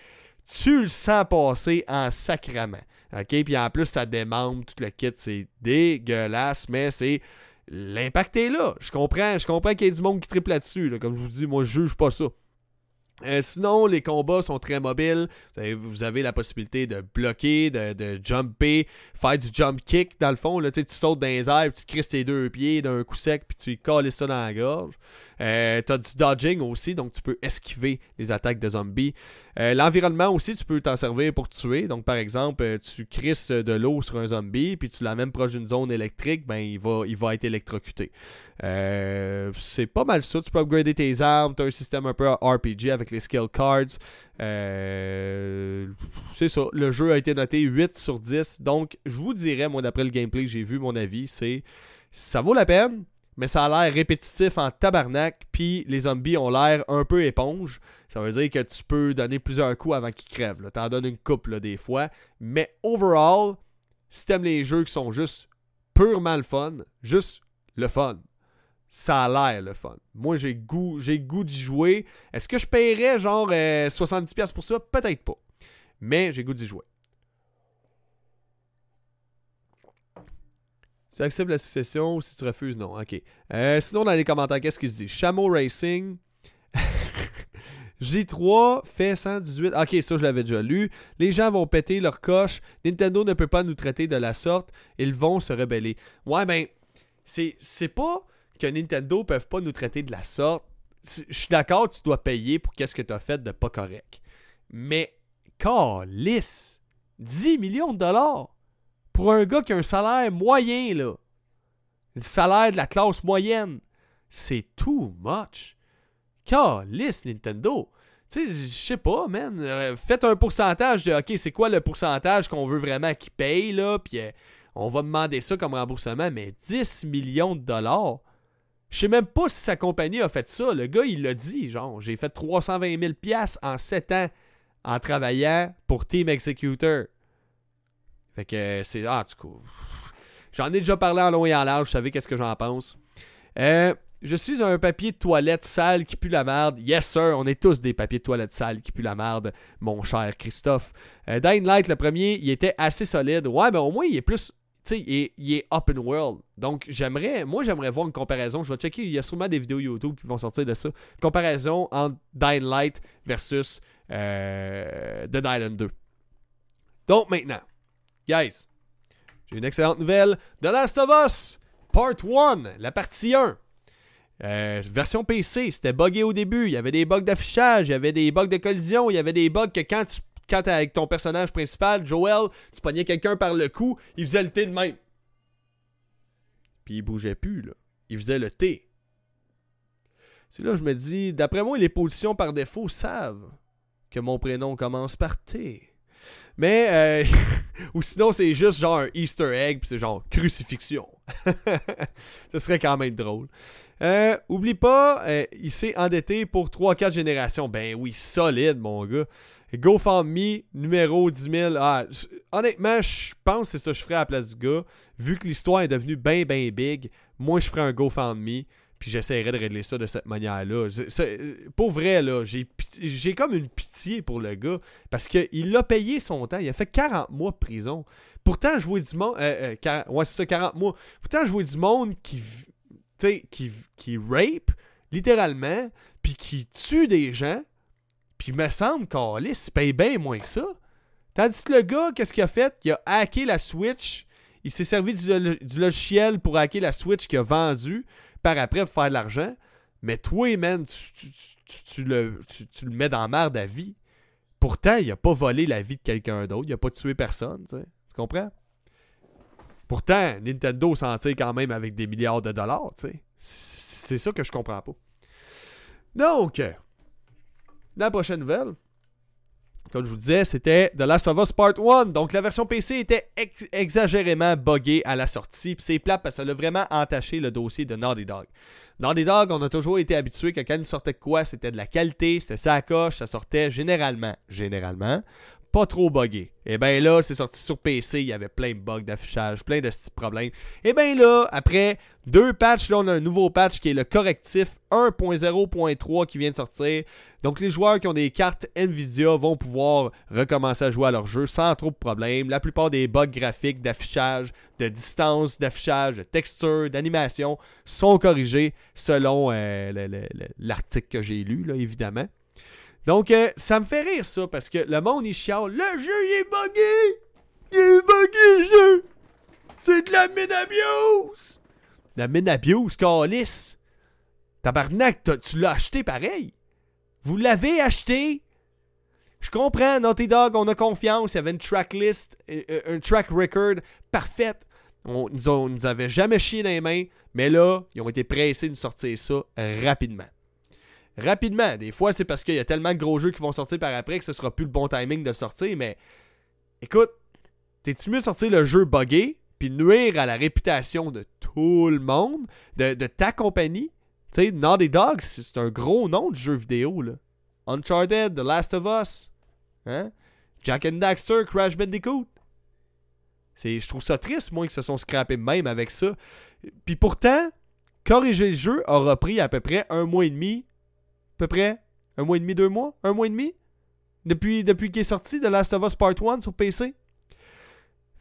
tu le sens passer en sacrament. OK? Puis en plus, ça démembre tout le kit. C'est dégueulasse, mais c'est. L'impact est là. Je comprends, je comprends qu'il y ait du monde qui triple là-dessus. là. Comme je vous dis, moi, je juge pas ça. Euh, sinon, les combats sont très mobiles. Vous avez, la possibilité de bloquer, de, de jumper, faire du jump kick dans le fond. Tu sautes dans les airs, puis tu crisses tes deux pieds d'un coup sec, puis tu colles ça dans la gorge. Euh, tu as du dodging aussi, donc tu peux esquiver les attaques de zombies. Euh, L'environnement aussi, tu peux t'en servir pour tuer. Donc, par exemple, euh, tu crisses de l'eau sur un zombie, puis tu l'amènes proche d'une zone électrique, ben il va, il va être électrocuté. C'est pas mal ça. Tu peux upgrader tes armes. Tu as un système un peu RPG avec les skill cards. C'est ça. Le jeu a été noté 8 sur 10. Donc, je vous dirais, moi, d'après le gameplay que j'ai vu, mon avis, c'est ça vaut la peine, mais ça a l'air répétitif en tabarnak. Puis les zombies ont l'air un peu éponge. Ça veut dire que tu peux donner plusieurs coups avant qu'ils crèvent. T'en donnes une coupe des fois. Mais overall, si t'aimes les jeux qui sont juste purement le fun, juste le fun, ça a l'air le fun. Moi, j'ai goût, j'ai goût d'y jouer. Est-ce que je paierais genre euh, 70$ pour ça? Peut-être pas. Mais j'ai goût d'y jouer. Tu acceptes la succession ou si tu refuses, non. Ok. Euh, sinon, dans les commentaires, qu'est-ce qu'il se dit? Chameau Racing. J3 fait 118. Ok, ça, je l'avais déjà lu. Les gens vont péter leur coche. Nintendo ne peut pas nous traiter de la sorte. Ils vont se rebeller. Ouais, ben, c'est pas que Nintendo peuvent pas nous traiter de la sorte. Je suis d'accord, tu dois payer pour qu'est-ce que tu as fait de pas correct. Mais, calice 10 millions de dollars pour un gars qui a un salaire moyen, là. Le salaire de la classe moyenne. C'est too much. Calice, Nintendo. Tu sais, je sais pas, man. Euh, faites un pourcentage de, OK, c'est quoi le pourcentage qu'on veut vraiment qu'ils payent, là, puis euh, on va demander ça comme remboursement, mais 10 millions de dollars. Je sais même pas si sa compagnie a fait ça. Le gars, il l'a dit, genre, j'ai fait 320 000 en 7 ans en travaillant pour Team Executor. Fait que c'est... Ah, du coup... J'en ai déjà parlé en long et en large, vous savez qu'est-ce que j'en pense. Euh, je suis un papier de toilette sale qui pue la merde. Yes, sir, on est tous des papiers de toilette sales qui puent la merde, mon cher Christophe. Euh, Dying Light, le premier, il était assez solide. Ouais, mais au moins, il est plus tu sais, il, est open world. Donc, j'aimerais, moi, j'aimerais voir une comparaison. Je vais checker, il y a sûrement des vidéos YouTube qui vont sortir de ça. Comparaison entre Dying Light versus euh, Dead Island 2. Donc, maintenant, guys, j'ai une excellente nouvelle. The Last of Us, Part 1, la partie 1. Euh, version PC, c'était buggé au début. Il y avait des bugs d'affichage, il y avait des bugs de collision, il y avait des bugs que quand tu quand avec ton personnage principal, Joel, tu pognais quelqu'un par le cou, il faisait le T de même. Puis il bougeait plus, là. Il faisait le T. C'est là que je me dis, d'après moi, les positions par défaut savent que mon prénom commence par T. Mais, euh, ou sinon, c'est juste genre un Easter egg, puis c'est genre crucifixion. Ce serait quand même drôle. Euh, oublie pas, euh, il s'est endetté pour 3-4 générations. Ben oui, solide, mon gars. GoFundMe, numéro 10 000. Ah, honnêtement, je pense que c'est ça que je ferais à la place du gars. Vu que l'histoire est devenue bien, bien big, moi, je ferais un GoFundMe. Puis j'essaierais de régler ça de cette manière-là. Pour vrai, là, j'ai comme une pitié pour le gars. Parce qu'il a payé son temps. Il a fait 40 mois de prison. Pourtant, je vois du monde. Euh, euh, ouais, c'est ça, 40 mois. Pourtant, je vois du monde qui. qui, qui rape, littéralement, puis qui tue des gens puis il me semble qu'Alice paye bien moins que ça. Tandis que le gars, qu'est-ce qu'il a fait? Il a hacké la Switch. Il s'est servi du, logiciel pour hacker la Switch qu'il a vendu par après faire de l'argent. Mais toi, man, tu, le, tu, le mets dans merde à vie. Pourtant, il a pas volé la vie de quelqu'un d'autre. Il a pas tué personne. Tu comprends? Pourtant, Nintendo s'en tire quand même avec des milliards de dollars. C'est ça que je comprends pas. Donc, la prochaine nouvelle, comme je vous disais, c'était The Last of Us Part 1. Donc la version PC était exagérément buggée à la sortie. Puis c'est plat parce que ça a vraiment entaché le dossier de Naughty Dog. Naughty Dog, on a toujours été habitué que quand il sortait quoi, c'était de la qualité, c'était ça coche, ça sortait généralement, généralement, pas trop buggé. Et bien là, c'est sorti sur PC, il y avait plein de bugs d'affichage, plein de petits problèmes. Et bien là, après deux patchs, là on a un nouveau patch qui est le correctif 1.0.3 qui vient de sortir. Donc les joueurs qui ont des cartes Nvidia vont pouvoir recommencer à jouer à leur jeu sans trop de problèmes. La plupart des bugs graphiques, d'affichage, de distance d'affichage, de texture, d'animation sont corrigés selon euh, l'article que j'ai lu, là, évidemment. Donc, euh, ça me fait rire ça, parce que le monde, il chiale. Le jeu, il est buggé! Il est buggé, le jeu! C'est de la menabiose! La menabiose, calice! Tabarnak, tu l'as acheté pareil! Vous l'avez acheté! Je comprends, Naughty Dog, on a confiance. Il y avait une tracklist, euh, euh, un track record parfaite. On nous, nous avait jamais chié dans les mains, mais là, ils ont été pressés de sortir ça rapidement rapidement. Des fois, c'est parce qu'il y a tellement de gros jeux qui vont sortir par après que ce sera plus le bon timing de sortir. Mais écoute, t'es-tu mieux sortir le jeu buggé puis nuire à la réputation de tout le monde, de, ta compagnie? Tu sais, Naughty Dogs, c'est un gros nom de jeu vidéo. Là. Uncharted, The Last of Us, hein? Jack and Daxter, Crash Bandicoot. Je trouve ça triste, moi, qu'ils se sont scrappés même avec ça. Puis pourtant, corriger le jeu aura pris à peu près un mois et demi peu près un mois et demi, deux mois, un mois et demi, depuis, depuis qu'il est sorti de Last of Us Part 1 sur PC.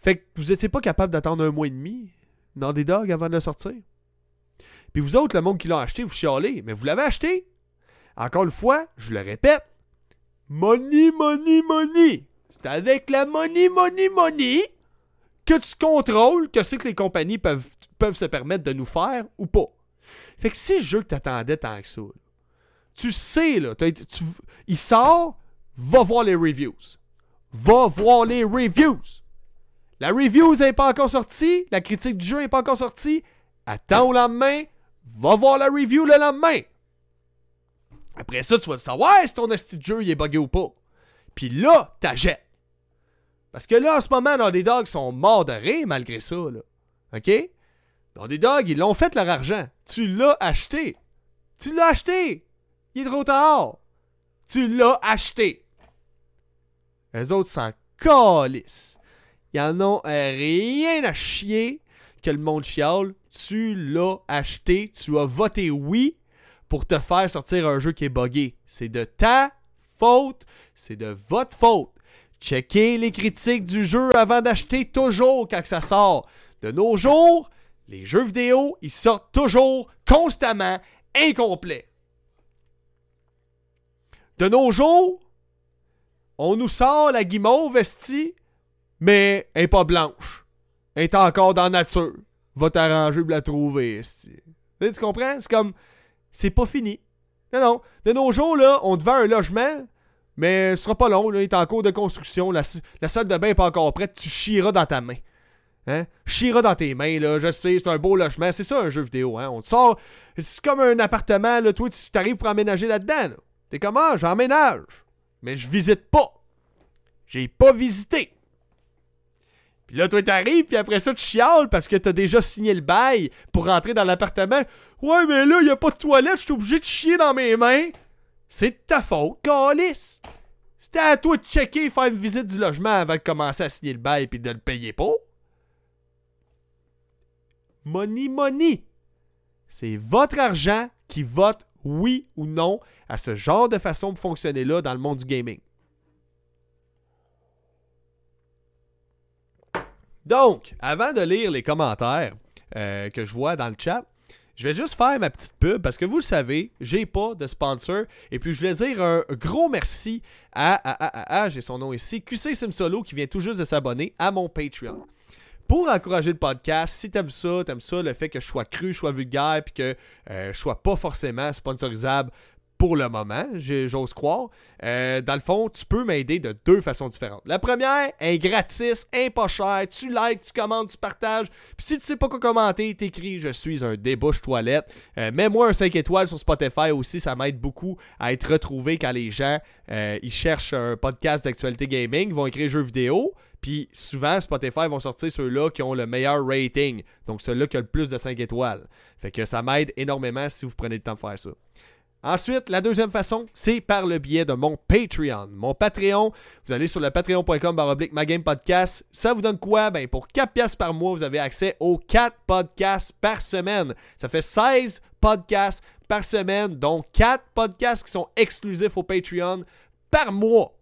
Fait que vous étiez pas capable d'attendre un mois et demi dans des dogs avant de le sortir. Puis vous autres, le monde qui l'a acheté, vous chialez, mais vous l'avez acheté. Encore une fois, je le répète, money, money, money. C'est avec la money, money, money que tu contrôles que c'est que les compagnies peuvent, peuvent se permettre de nous faire ou pas. Fait que si le jeu que t'attendais tant que ça, tu sais, là, il sort, va voir les reviews. Va voir les reviews. La review n'est pas encore sortie, la critique du jeu n'est pas encore sortie. Attends au lendemain, va voir la review le lendemain. Après ça, tu vas savoir si ton esti de jeu il est buggé ou pas. Puis là, t'achètes. Parce que là, en ce moment, dans des dogs sont morts de rire malgré ça. Là. OK? Dans des dogs, ils l'ont fait leur argent. Tu l'as acheté. Tu l'as acheté. Il est trop tard. Tu l'as acheté. Les autres s'en calissent. Ils en ont rien à chier que le monde chiale. Tu l'as acheté. Tu as voté oui pour te faire sortir un jeu qui est buggé. C'est de ta faute. C'est de votre faute. Checkez les critiques du jeu avant d'acheter toujours quand ça sort. De nos jours, les jeux vidéo, ils sortent toujours, constamment, incomplets. De nos jours, on nous sort la guimauve esti, mais elle n'est pas blanche. Elle est encore dans la nature. Va t'arranger pour la trouver, esti. Tu comprends? C'est comme, c'est pas fini. Non, non. De nos jours, là, on te vend un logement, mais ce sera pas long, là, il est en cours de construction. La, salle de bain n'est pas encore prête, tu chieras dans ta main. Hein? Dans tes mains, là, je sais, c'est un beau logement. C'est ça un jeu vidéo, hein? On te sort. C'est comme un appartement, là, toi, tu t'arrives pour emménager là-dedans. Là. T'es comment? Ah, j'emménage. Mais je visite pas. J'ai pas visité. Puis là, toi, t'arrives, puis après ça, tu chiales parce que t'as déjà signé le bail pour rentrer dans l'appartement. Ouais, mais là, y a pas de toilette, je suis obligé de chier dans mes mains. C'est de ta faute, calice. C'était à toi de checker, faire une visite du logement avant de commencer à signer le bail puis de le payer pas. Money, money. C'est votre argent qui vote oui ou non à ce genre de façon de fonctionner là dans le monde du gaming. Donc, avant de lire les commentaires euh, que je vois dans le chat, je vais juste faire ma petite pub parce que vous le savez, j'ai pas de sponsor. Et puis je voulais dire un gros merci à, j'ai son nom ici, QC Simsolo qui vient tout juste de s'abonner à mon Patreon. Pour encourager le podcast, si t'aimes ça, t'aimes ça, le fait que je sois cru, je sois vulgaire, puis que euh, je sois pas forcément sponsorisable pour le moment, j'ose croire. Euh, dans le fond, tu peux m'aider de deux façons différentes. La première est gratis, un pas cher. Tu likes, tu commentes, tu partages. Puis si tu sais pas quoi commenter, t'écris Je suis un débouche toilette. Euh, mets-moi un 5 étoiles sur Spotify aussi, ça m'aide beaucoup à être retrouvé quand les gens euh, ils cherchent un podcast d'actualité gaming, ils vont écrire jeux vidéo. Puis souvent, Spotify vont sortir ceux-là qui ont le meilleur rating. Donc ceux-là qui ont le plus de 5 étoiles. Fait que ça m'aide énormément si vous prenez le temps de faire ça. Ensuite, la deuxième façon, c'est par le biais de mon Patreon. Mon Patreon, vous allez sur le patreon.com baroblique podcast. Ça vous donne quoi? Ben, pour 4 pièces par mois, vous avez accès aux 4 podcasts par semaine. Ça fait 16 podcasts par semaine, donc 4 podcasts qui sont exclusifs au Patreon par mois.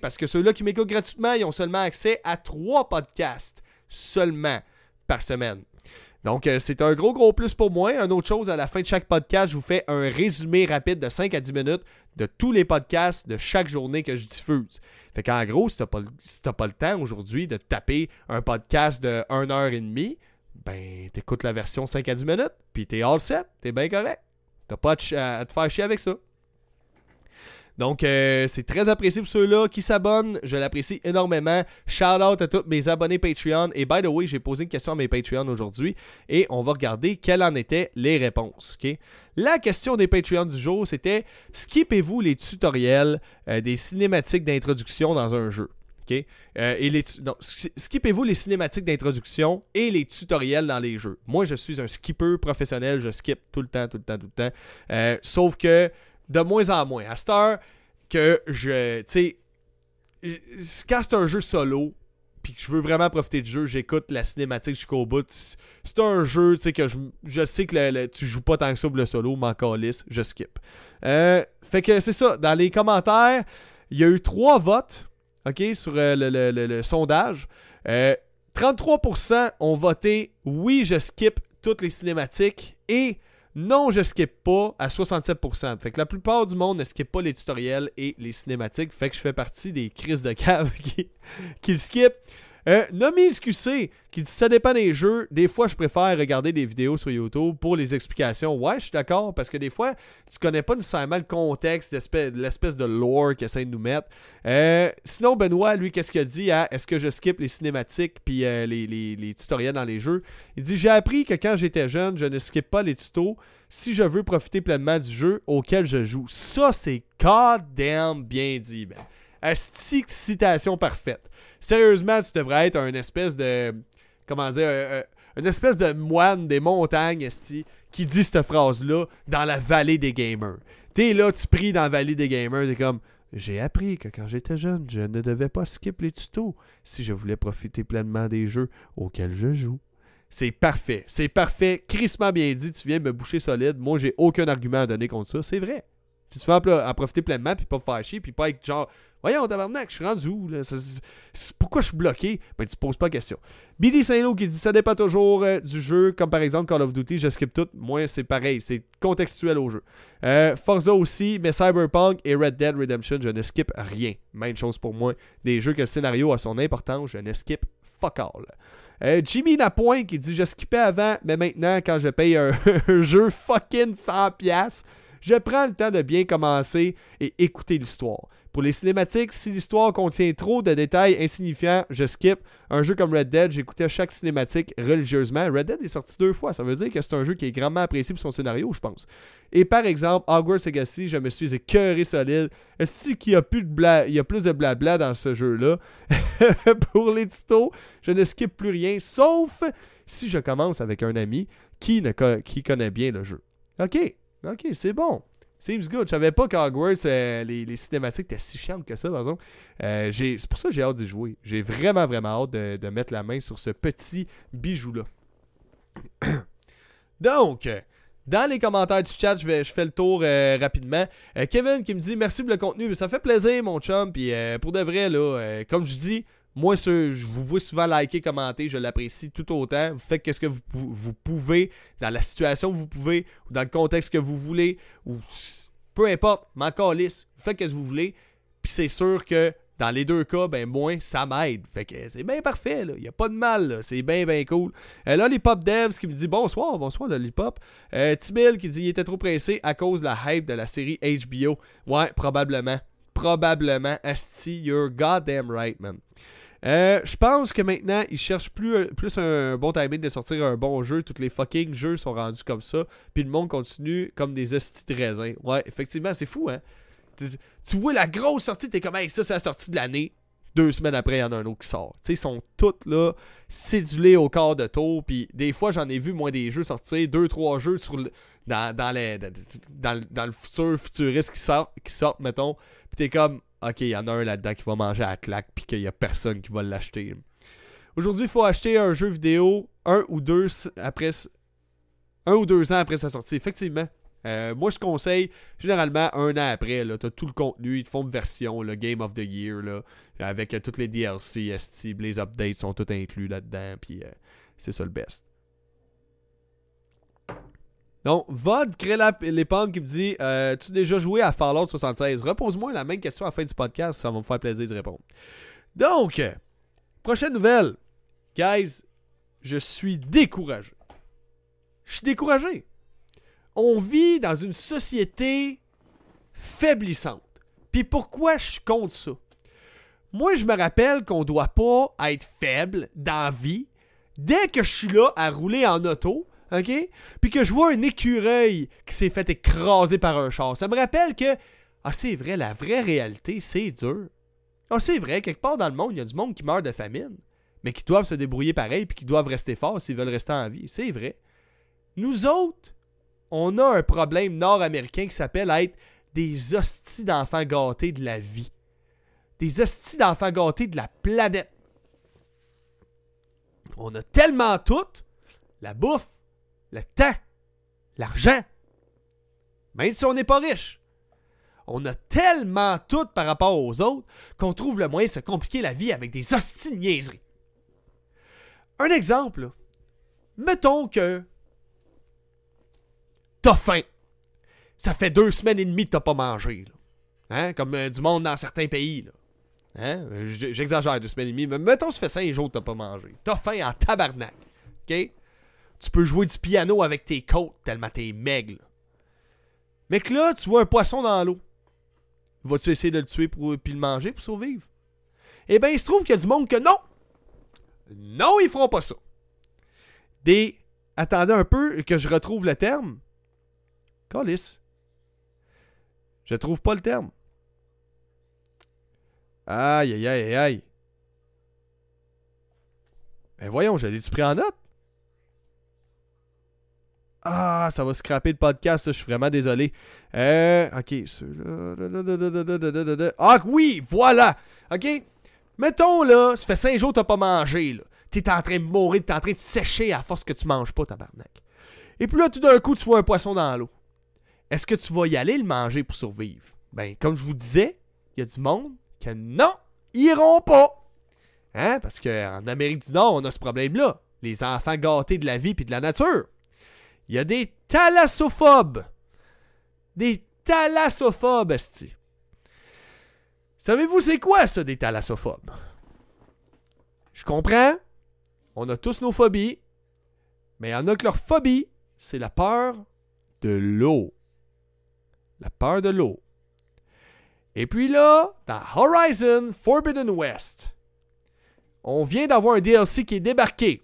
Parce que ceux-là qui m'écoutent gratuitement, ils ont seulement accès à 3 podcasts seulement par semaine. Donc, euh, c'est un gros, gros plus pour moi. Une autre chose, à la fin de chaque podcast, je vous fais un résumé rapide de 5 à 10 minutes de tous les podcasts de chaque journée que je diffuse. Fait qu'en gros, si t'as pas, pas le temps aujourd'hui de taper un podcast de 1 heure et demie, ben, t'écoutes la version 5 à 10 minutes, puis t'es all set, t'es bien correct. T'as pas à te faire chier avec ça. Donc, euh, c'est très apprécié pour ceux-là qui s'abonnent. Je l'apprécie énormément. Shout out à tous mes abonnés Patreon. Et by the way, j'ai posé une question à mes Patreon aujourd'hui et on va regarder quelles en étaient les réponses. La question des Patreons du jour, c'était skippez-vous les tutoriels euh, des cinématiques d'introduction dans un jeu? Euh, et les skippez-vous les cinématiques d'introduction et les tutoriels dans les jeux. Moi, je suis un skipper professionnel, je skip tout le temps, tout le temps, tout le temps. sauf que de moins en moins. À cette heure que je. Tu sais, quand c'est un jeu solo, puis que je veux vraiment profiter du jeu, j'écoute la cinématique jusqu'au bout. C'est un jeu, tu sais, que je, je sais que tu joues pas tant que ça pour le solo, m'en calisse, je skip. Euh, fait que c'est ça. Dans les commentaires, il y a eu trois votes, OK, sur euh, le, sondage. 33% euh, ont voté oui, je skip toutes les cinématiques et non, je skip pas à 67%. Fait que la plupart du monde ne skip pas les tutoriels et les cinématiques. Fait que je fais partie des crises de cave qui, qui le skip. Euh, Nomi QC qui dit ça dépend des jeux. Des fois, je préfère regarder des vidéos sur YouTube pour les explications. Ouais, je suis d'accord parce que des fois, tu connais pas nécessairement le contexte, l'espèce de lore qu'ils essaie de nous mettre. Euh, sinon, Benoît, lui, qu'est-ce qu'il dit à est-ce que je skip les cinématiques puis euh, les, les tutoriels dans les jeux? Il dit J'ai appris que quand j'étais jeune, je ne skip pas les tutos si je veux profiter pleinement du jeu auquel je joue. Ça, c'est goddamn bien dit, ben. citation parfaite. Sérieusement, tu devrais être un espèce de. Comment dire Une espèce de moine des montagnes, qui dit cette phrase-là dans la vallée des gamers. T'es là, tu pries dans la vallée des gamers, t'es comme. J'ai appris que quand j'étais jeune, je ne devais pas skip les tutos si je voulais profiter pleinement des jeux auxquels je joue. C'est parfait. C'est parfait. Crissement bien dit. Tu viens me boucher solide. Moi, j'ai aucun argument à donner contre ça. C'est vrai. Tu veux en, profiter pleinement, puis pas faire chier, puis pas être genre, voyons, tabarnak, je suis rendu où, là? pourquoi je suis bloqué? Ben, tu poses pas question. Billy Saint-Lô qui dit, ça dépend toujours euh, du jeu, comme par exemple Call of Duty, je skip tout. Moi, c'est pareil, c'est contextuel au jeu. Euh, Forza aussi, mais Cyberpunk et Red Dead Redemption, je ne skip rien. Même chose pour moi. Des jeux que le scénario a son importance, je ne skip fuck all. Euh, Jimmy Napoint qui dit Je skippais avant, mais maintenant, quand je paye un, jeu fucking 100$, je prends le temps de bien commencer et écouter l'histoire. Pour les cinématiques, si l'histoire contient trop de détails insignifiants, je skip. Un jeu comme Red Dead, j'écoutais chaque cinématique religieusement. Red Dead est sorti deux fois, ça veut dire que c'est un jeu qui est grandement apprécié pour son scénario, je pense. Et par exemple, Hogwarts Legacy, je me suis écœuré solide. Est-ce qu'il y a plus de y a plus de blabla dans ce jeu-là? Pour les tutos, je ne skip plus rien, sauf si je commence avec un ami qui connaît bien le jeu. Ok, ok, c'est bon. Seems good. Je savais pas qu'Hogwarts, euh, les, cinématiques étaient si chiantes que ça, par exemple. Euh, c'est pour ça que j'ai hâte d'y jouer. J'ai vraiment, vraiment hâte de, mettre la main sur ce petit bijou-là. Donc, dans les commentaires du chat, je, vais, je fais le tour euh, rapidement. Kevin qui me dit merci pour le contenu. Ça fait plaisir, mon chum. Puis pour de vrai, là, comme je dis, moi, je vous vois souvent liker, commenter, je l'apprécie tout autant. Vous faites ce que vous, vous, pouvez, dans la situation que vous pouvez, ou dans le contexte que vous voulez, ou peu importe, m'en calisse, vous faites ce que vous voulez. Puis c'est sûr que dans les deux cas, ben moins, ça m'aide. Fait que c'est bien parfait, là. Il n'y a pas de mal, C'est bien, bien cool. Euh, là, Lollipop Devs qui me dit bonsoir, bonsoir, Lollipop. Euh, Tibil qui dit il était trop pressé à cause de la hype de la série HBO. Ouais, probablement. Probablement. Asti, you're goddamn right, man. Euh, je pense que maintenant, ils cherchent plus, un bon timing de sortir un bon jeu. Tous les fucking jeux sont rendus comme ça. Puis le monde continue comme des hosties de raisin. Ouais, effectivement, c'est fou, hein. Tu, vois la grosse sortie, t'es comme, hey, ça, c'est la sortie de l'année. Deux semaines après, il y en a un autre qui sort. Tu sais, ils sont tous là, cédulés au quart de tour. Puis des fois, j'en ai vu, moi, des jeux sortir, deux, trois jeux sur dans, dans, les, dans, le futur futuriste qui sortent, qui sortent mettons. Puis t'es comme, ok, il y en a un là-dedans qui va manger à la claque, puis qu'il n'y a personne qui va l'acheter. Aujourd'hui, il faut acheter un jeu vidéo un ou deux après un ou deux ans après sa sortie. Effectivement. Euh, moi, je conseille généralement un an après. Tu as tout le contenu. Ils te font une version, le Game of the Year, là, avec euh, toutes les DLC, ST, les updates sont tous inclus là-dedans. Puis euh, c'est ça le best. Donc, Vod crée l'éponge qui me dit euh, Tu as déjà joué à Fallout 76 Repose-moi la même question à la fin du podcast, ça va me faire plaisir de répondre. Donc, prochaine nouvelle. Guys, je suis découragé. Je suis découragé. On vit dans une société faiblissante. Puis pourquoi je compte ça? Moi, je me rappelle qu'on doit pas être faible dans la vie. Dès que je suis là à rouler en auto, OK? Puis que je vois un écureuil qui s'est fait écraser par un char. Ça me rappelle que, ah, c'est vrai, la vraie réalité, c'est dur. Ah, c'est vrai, quelque part dans le monde, il y a du monde qui meurt de famine, mais qui doivent se débrouiller pareil, puis qui doivent rester forts s'ils veulent rester en vie. C'est vrai. Nous autres, on a un problème nord-américain qui s'appelle être des hosties d'enfants gâtés de la vie. Des hosties d'enfants gâtés de la planète. On a tellement tout, la bouffe, le temps, l'argent. Même si on n'est pas riche. On a tellement tout par rapport aux autres qu'on trouve le moyen de se compliquer la vie avec des hosties niaiseries. Un exemple, mettons que t'as faim. Ça fait deux semaines et demie que t'as pas mangé. Hein? Comme euh, du monde dans certains pays. Hein? J'exagère deux semaines et demie, mais mettons, ça fait cinq jours que t'as pas mangé. T'as faim en tabarnak. OK? Tu peux jouer du piano avec tes côtes tellement t'es maigre. Mais que là, tu vois un poisson dans l'eau. Vas-tu essayer de le tuer pour, puis le manger pour survivre? Eh bien, il se trouve qu'il y a du monde que non! Non, ils feront pas ça. Des. Attendez un peu que je retrouve le terme. Calice. Je trouve pas le terme. Aïe, aïe, aïe, aïe. Ben voyons, j'allais tu pris en note? Ah, ça va scraper le podcast, je suis vraiment désolé. Euh, ok, Ah oui, voilà! Ok? Mettons là, ça fait 5 jours que t'as pas mangé, là. T'es en train de mourir, t'es en train de sécher à force que tu manges pas, tabarnak. Et puis là, tout d'un coup, tu vois un poisson dans l'eau. Est-ce que tu vas y aller le manger pour survivre? Ben, comme je vous disais, il y a du monde que non, ils iront pas. Hein? Parce qu'en Amérique du Nord, on a ce problème-là. Les enfants gâtés de la vie et de la nature. Il y a des thalassophobes. Des thalassophobes, esti. Savez-vous c'est quoi ça, des thalassophobes? Je comprends. On a tous nos phobies. Mais il y en a que leur phobie, c'est la peur de l'eau. La peur de l'eau. Et puis là, dans Horizon Forbidden West, on vient d'avoir un DLC qui est débarqué,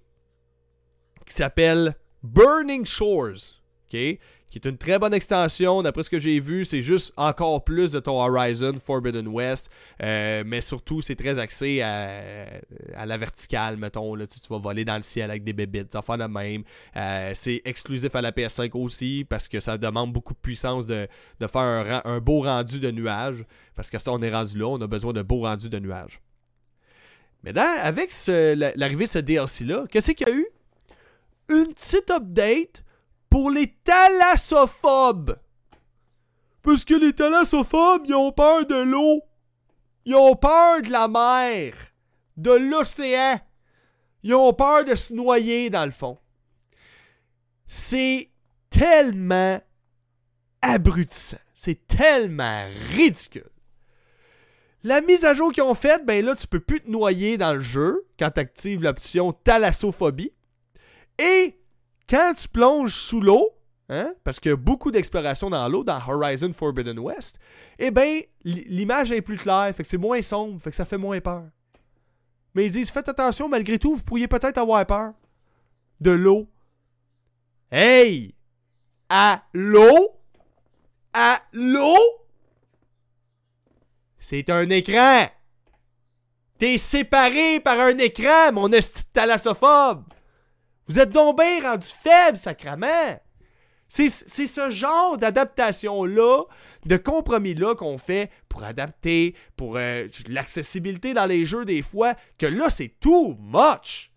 qui s'appelle Burning Shores, qui est une très bonne extension. D'après ce que j'ai vu, c'est juste encore plus de ton Horizon Forbidden West, euh, mais surtout, c'est très axé à, la verticale, mettons. Là, tu vas voler dans le ciel avec des bébites, ça fait la même. Euh, c'est exclusif à la PS5 aussi, parce que ça demande beaucoup de puissance de, faire un, beau rendu de nuages, parce que ça, on est rendu là, on a besoin de beaux rendus de nuages. Mais avec l'arrivée de ce DLC-là, qu'est-ce qu'il y a eu? Une petite update pour les thalassophobes. Parce que les thalassophobes, ils ont peur de l'eau. Ils ont peur de la mer, de l'océan. Ils ont peur de se noyer dans le fond. C'est tellement abrutissant. C'est tellement ridicule. La mise à jour qu'ils ont faite, ben là, tu peux plus te noyer dans le jeu quand tu actives l'option thalassophobie. Et quand tu plonges sous l'eau, hein, parce qu'il y a beaucoup d'exploration dans l'eau, dans Horizon Forbidden West, eh bien, l'image est plus claire, fait que c'est moins sombre, fait que ça fait moins peur. Mais ils disent, faites attention, malgré tout, vous pourriez peut-être avoir peur de l'eau. Hey! À l'eau? À l'eau? C'est un écran! T'es séparé par un écran, mon esti! Vous êtes donc bien rendu faible, sacrament. C'est ce genre d'adaptation-là, de compromis-là qu'on fait pour adapter, pour euh, l'accessibilité dans les jeux des fois, que là, c'est too much.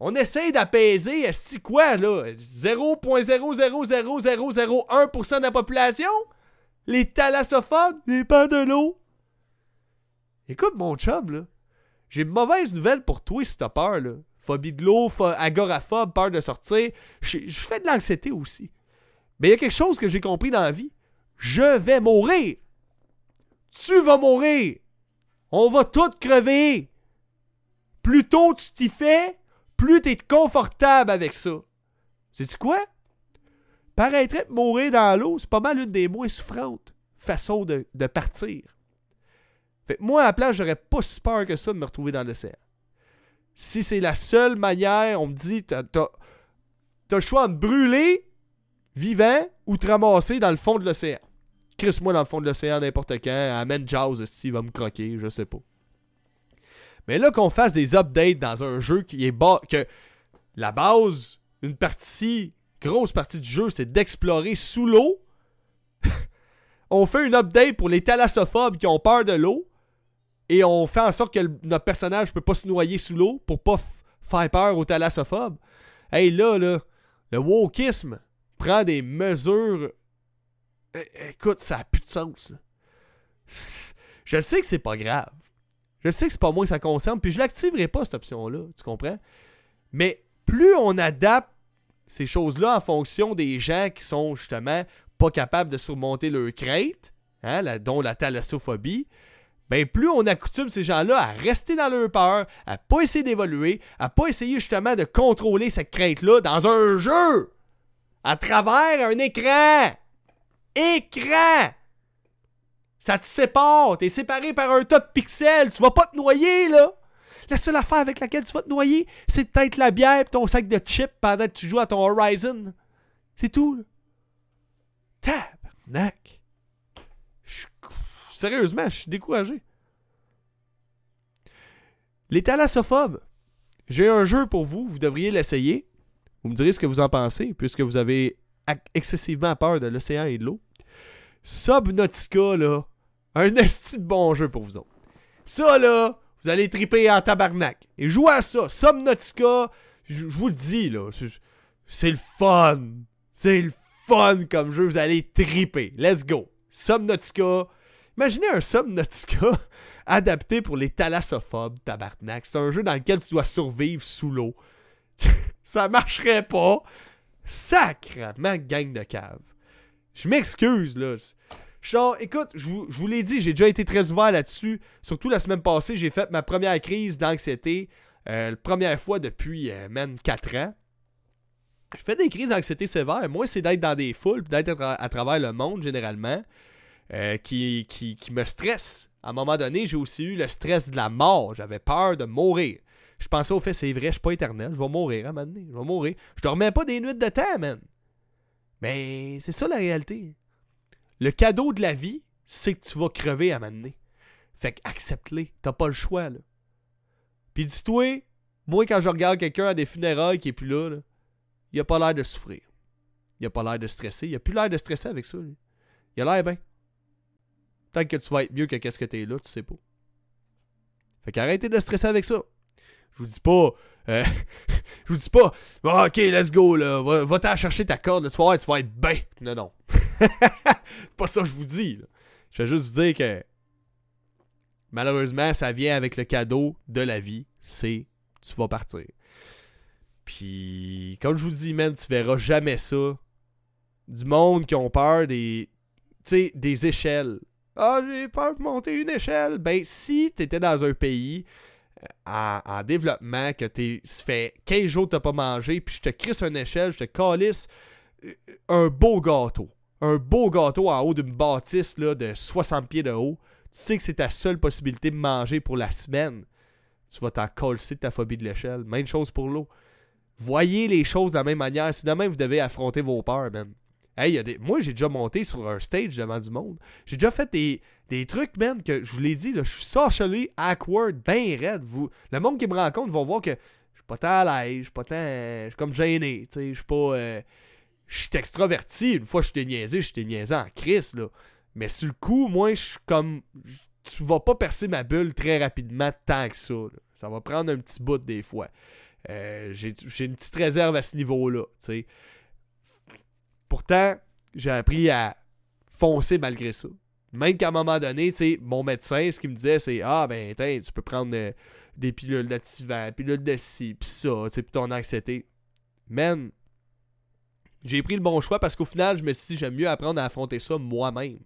On essaye d'apaiser, est-ce quoi, là? 0.0000001% de la population? Les thalassophobes, des pas de l'eau. Écoute, mon chum, là. J'ai une mauvaise nouvelle pour toi si là phobie de l'eau, agoraphobe, peur de sortir. Je, fais de l'anxiété aussi. Mais il y a quelque chose que j'ai compris dans la vie. Je vais mourir. Tu vas mourir. On va tous crever. Plus tôt tu t'y fais, plus tu es confortable avec ça. Sais-tu quoi? Paraîtrait de mourir dans l'eau, c'est pas mal une des moins souffrantes façons de, partir. Fait moi, à la place, j'aurais pas si peur que ça de me retrouver dans l'océan si c'est la seule manière, on me dit, t'as, le choix de brûler vivant ou te ramasser dans le fond de l'océan. Crisse-moi dans le fond de l'océan n'importe quand, amène Jaws, il va me croquer, je sais pas. Mais là, qu'on fasse des updates dans un jeu qui est bas, que la base, une partie, grosse partie du jeu, c'est d'explorer sous l'eau. on fait une update pour les thalassophobes qui ont peur de l'eau et on fait en sorte que notre personnage peut pas se noyer sous l'eau pour pas faire peur aux thalassophobes. Hey là, là, le wokisme prend des mesures. Écoute, ça a plus de sens. Je sais que c'est pas grave. Je sais que c'est pas moi que ça concerne, puis je l'activerai pas cette option-là, tu comprends? Mais plus on adapte ces choses-là en fonction des gens qui sont justement pas capables de surmonter leur crête, hein, dont la thalassophobie, ben plus on accoutume ces gens-là à rester dans leur peur, à pas essayer d'évoluer, à pas essayer justement de contrôler cette crainte-là dans un jeu, à travers un écran. Écran! Ça te sépare, t'es séparé par un top pixels, tu vas pas te noyer là. La seule affaire avec laquelle tu vas te noyer, c'est peut-être la bière et ton sac de chips pendant que tu joues à ton Horizon. C'est tout. Tabarnak. Sérieusement, je suis découragé. Les thalassophobes. J'ai un jeu pour vous, vous devriez l'essayer. Vous me direz ce que vous en pensez, puisque vous avez excessivement peur de l'océan et de l'eau. Subnautica, là, un esti bon jeu pour vous autres. Ça, là, vous allez triper en tabarnak. Et jouez à ça. Subnautica, je vous le dis, là, c'est le fun. C'est le fun comme jeu. Vous allez triper. Let's go. Subnautica. Imaginez un Subnautica adapté pour les thalassophobes, tabarnak. C'est un jeu dans lequel tu dois survivre sous l'eau. ça marcherait pas. Sacrement gang de cave. Je m'excuse, là. Genre, écoute, je vous, l'ai dit, j'ai déjà été très ouvert là-dessus. Surtout la semaine passée, j'ai fait ma première crise d'anxiété. Euh, la première fois depuis euh, même 4 ans. Je fais des crises d'anxiété sévères. Moi, c'est d'être dans des foules, d'être à, travers le monde généralement, euh, qui, qui, qui, me stresse. À un moment donné, j'ai aussi eu le stress de la mort. J'avais peur de mourir. Je pensais au fait, c'est vrai, je suis pas éternel, je vais mourir à un moment donné. Je vais mourir. Je dormais pas des nuits de temps, man. Mais c'est ça la réalité. Le cadeau de la vie, c'est que tu vas crever à un moment donné. Fait que accepte-les. T'as pas le choix, là. Puis dis-toi, moi, quand je regarde quelqu'un à des funérailles qui est plus là, il a pas l'air de souffrir. Il a pas l'air de stresser. Il a plus l'air de stresser avec ça. Il a l'air bien. Tant que tu vas être mieux que qu'est-ce que t'es là, tu sais pas. Fait qu'arrêtez de stresser avec ça. Je vous dis pas. Euh, je vous dis pas. ok, let's go, là. Va-t'en chercher ta corde, tu vas, tu vas être bien. Non, non. c'est pas ça que je vous dis. Je vais juste vous dire que. Malheureusement, ça vient avec le cadeau de la vie. C'est. Tu vas partir. Puis, comme je vous dis, man, tu verras jamais ça. Du monde qui ont peur des. Tu sais, des échelles. Ah, j'ai peur de monter une échelle. Ben, si t'étais dans un pays en, développement, que tu fait 15 jours que t'as pas mangé, puis je te crisse une échelle, je te calisse euh, un beau gâteau. Un beau gâteau en haut d'une bâtisse là, de 60 pieds de haut. Tu sais que c'est ta seule possibilité de manger pour la semaine. Tu vas t'en coller de ta phobie de l'échelle. Même chose pour l'eau. Voyez les choses de la même manière. Si demain vous devez affronter vos peurs, man. Hey, des... Moi, j'ai déjà monté sur un stage devant du monde. J'ai déjà fait des, des trucs, man, que je vous l'ai dit, je suis socially awkward, ben raide. Le monde qui me rencontre va voir que je suis pas tant à l'aise, je suis pas tant. Je suis comme gêné, tu sais, je suis pas. Euh, je suis extraverti. Une fois que je t'ai niaisé, je t'ai niaisé en crise, là. Mais sur le coup, moi, je suis comme. Tu vas pas percer ma bulle très rapidement tant que ça. Ça va prendre un petit bout des fois. Euh, j'ai une petite réserve à ce niveau-là, tu sais. Pourtant, j'ai appris à foncer malgré ça. Même qu'à un moment donné, mon médecin, ce qu'il me disait, c'est Ah, ben, tu peux prendre euh, des pilules d'activant, pilules de ci, pis ça, pis ton anxiété. Man, j'ai pris le bon choix parce qu'au final, je me suis dit, j'aime mieux apprendre à affronter ça moi-même.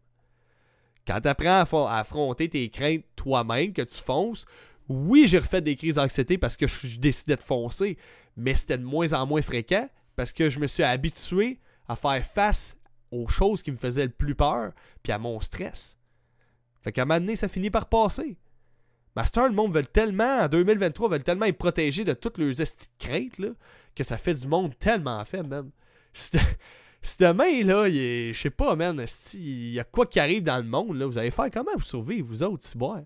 Quand tu apprends à, affronter tes craintes toi-même, que tu fonces, oui, j'ai refait des crises d'anxiété parce que je décidais de foncer, mais c'était de moins en moins fréquent parce que je me suis habitué à faire face aux choses qui me faisaient le plus peur, puis à mon stress. Fait qu'à un moment donné, ça finit par passer. Master, le monde veut tellement, en 2023, veulent tellement être protégés de toutes leurs craintes, là, que ça fait du monde tellement fait, man. Si demain, là, je sais pas, man, il y a quoi qui arrive dans le monde, là, vous allez faire comment vous survivre, vous autres, si boire?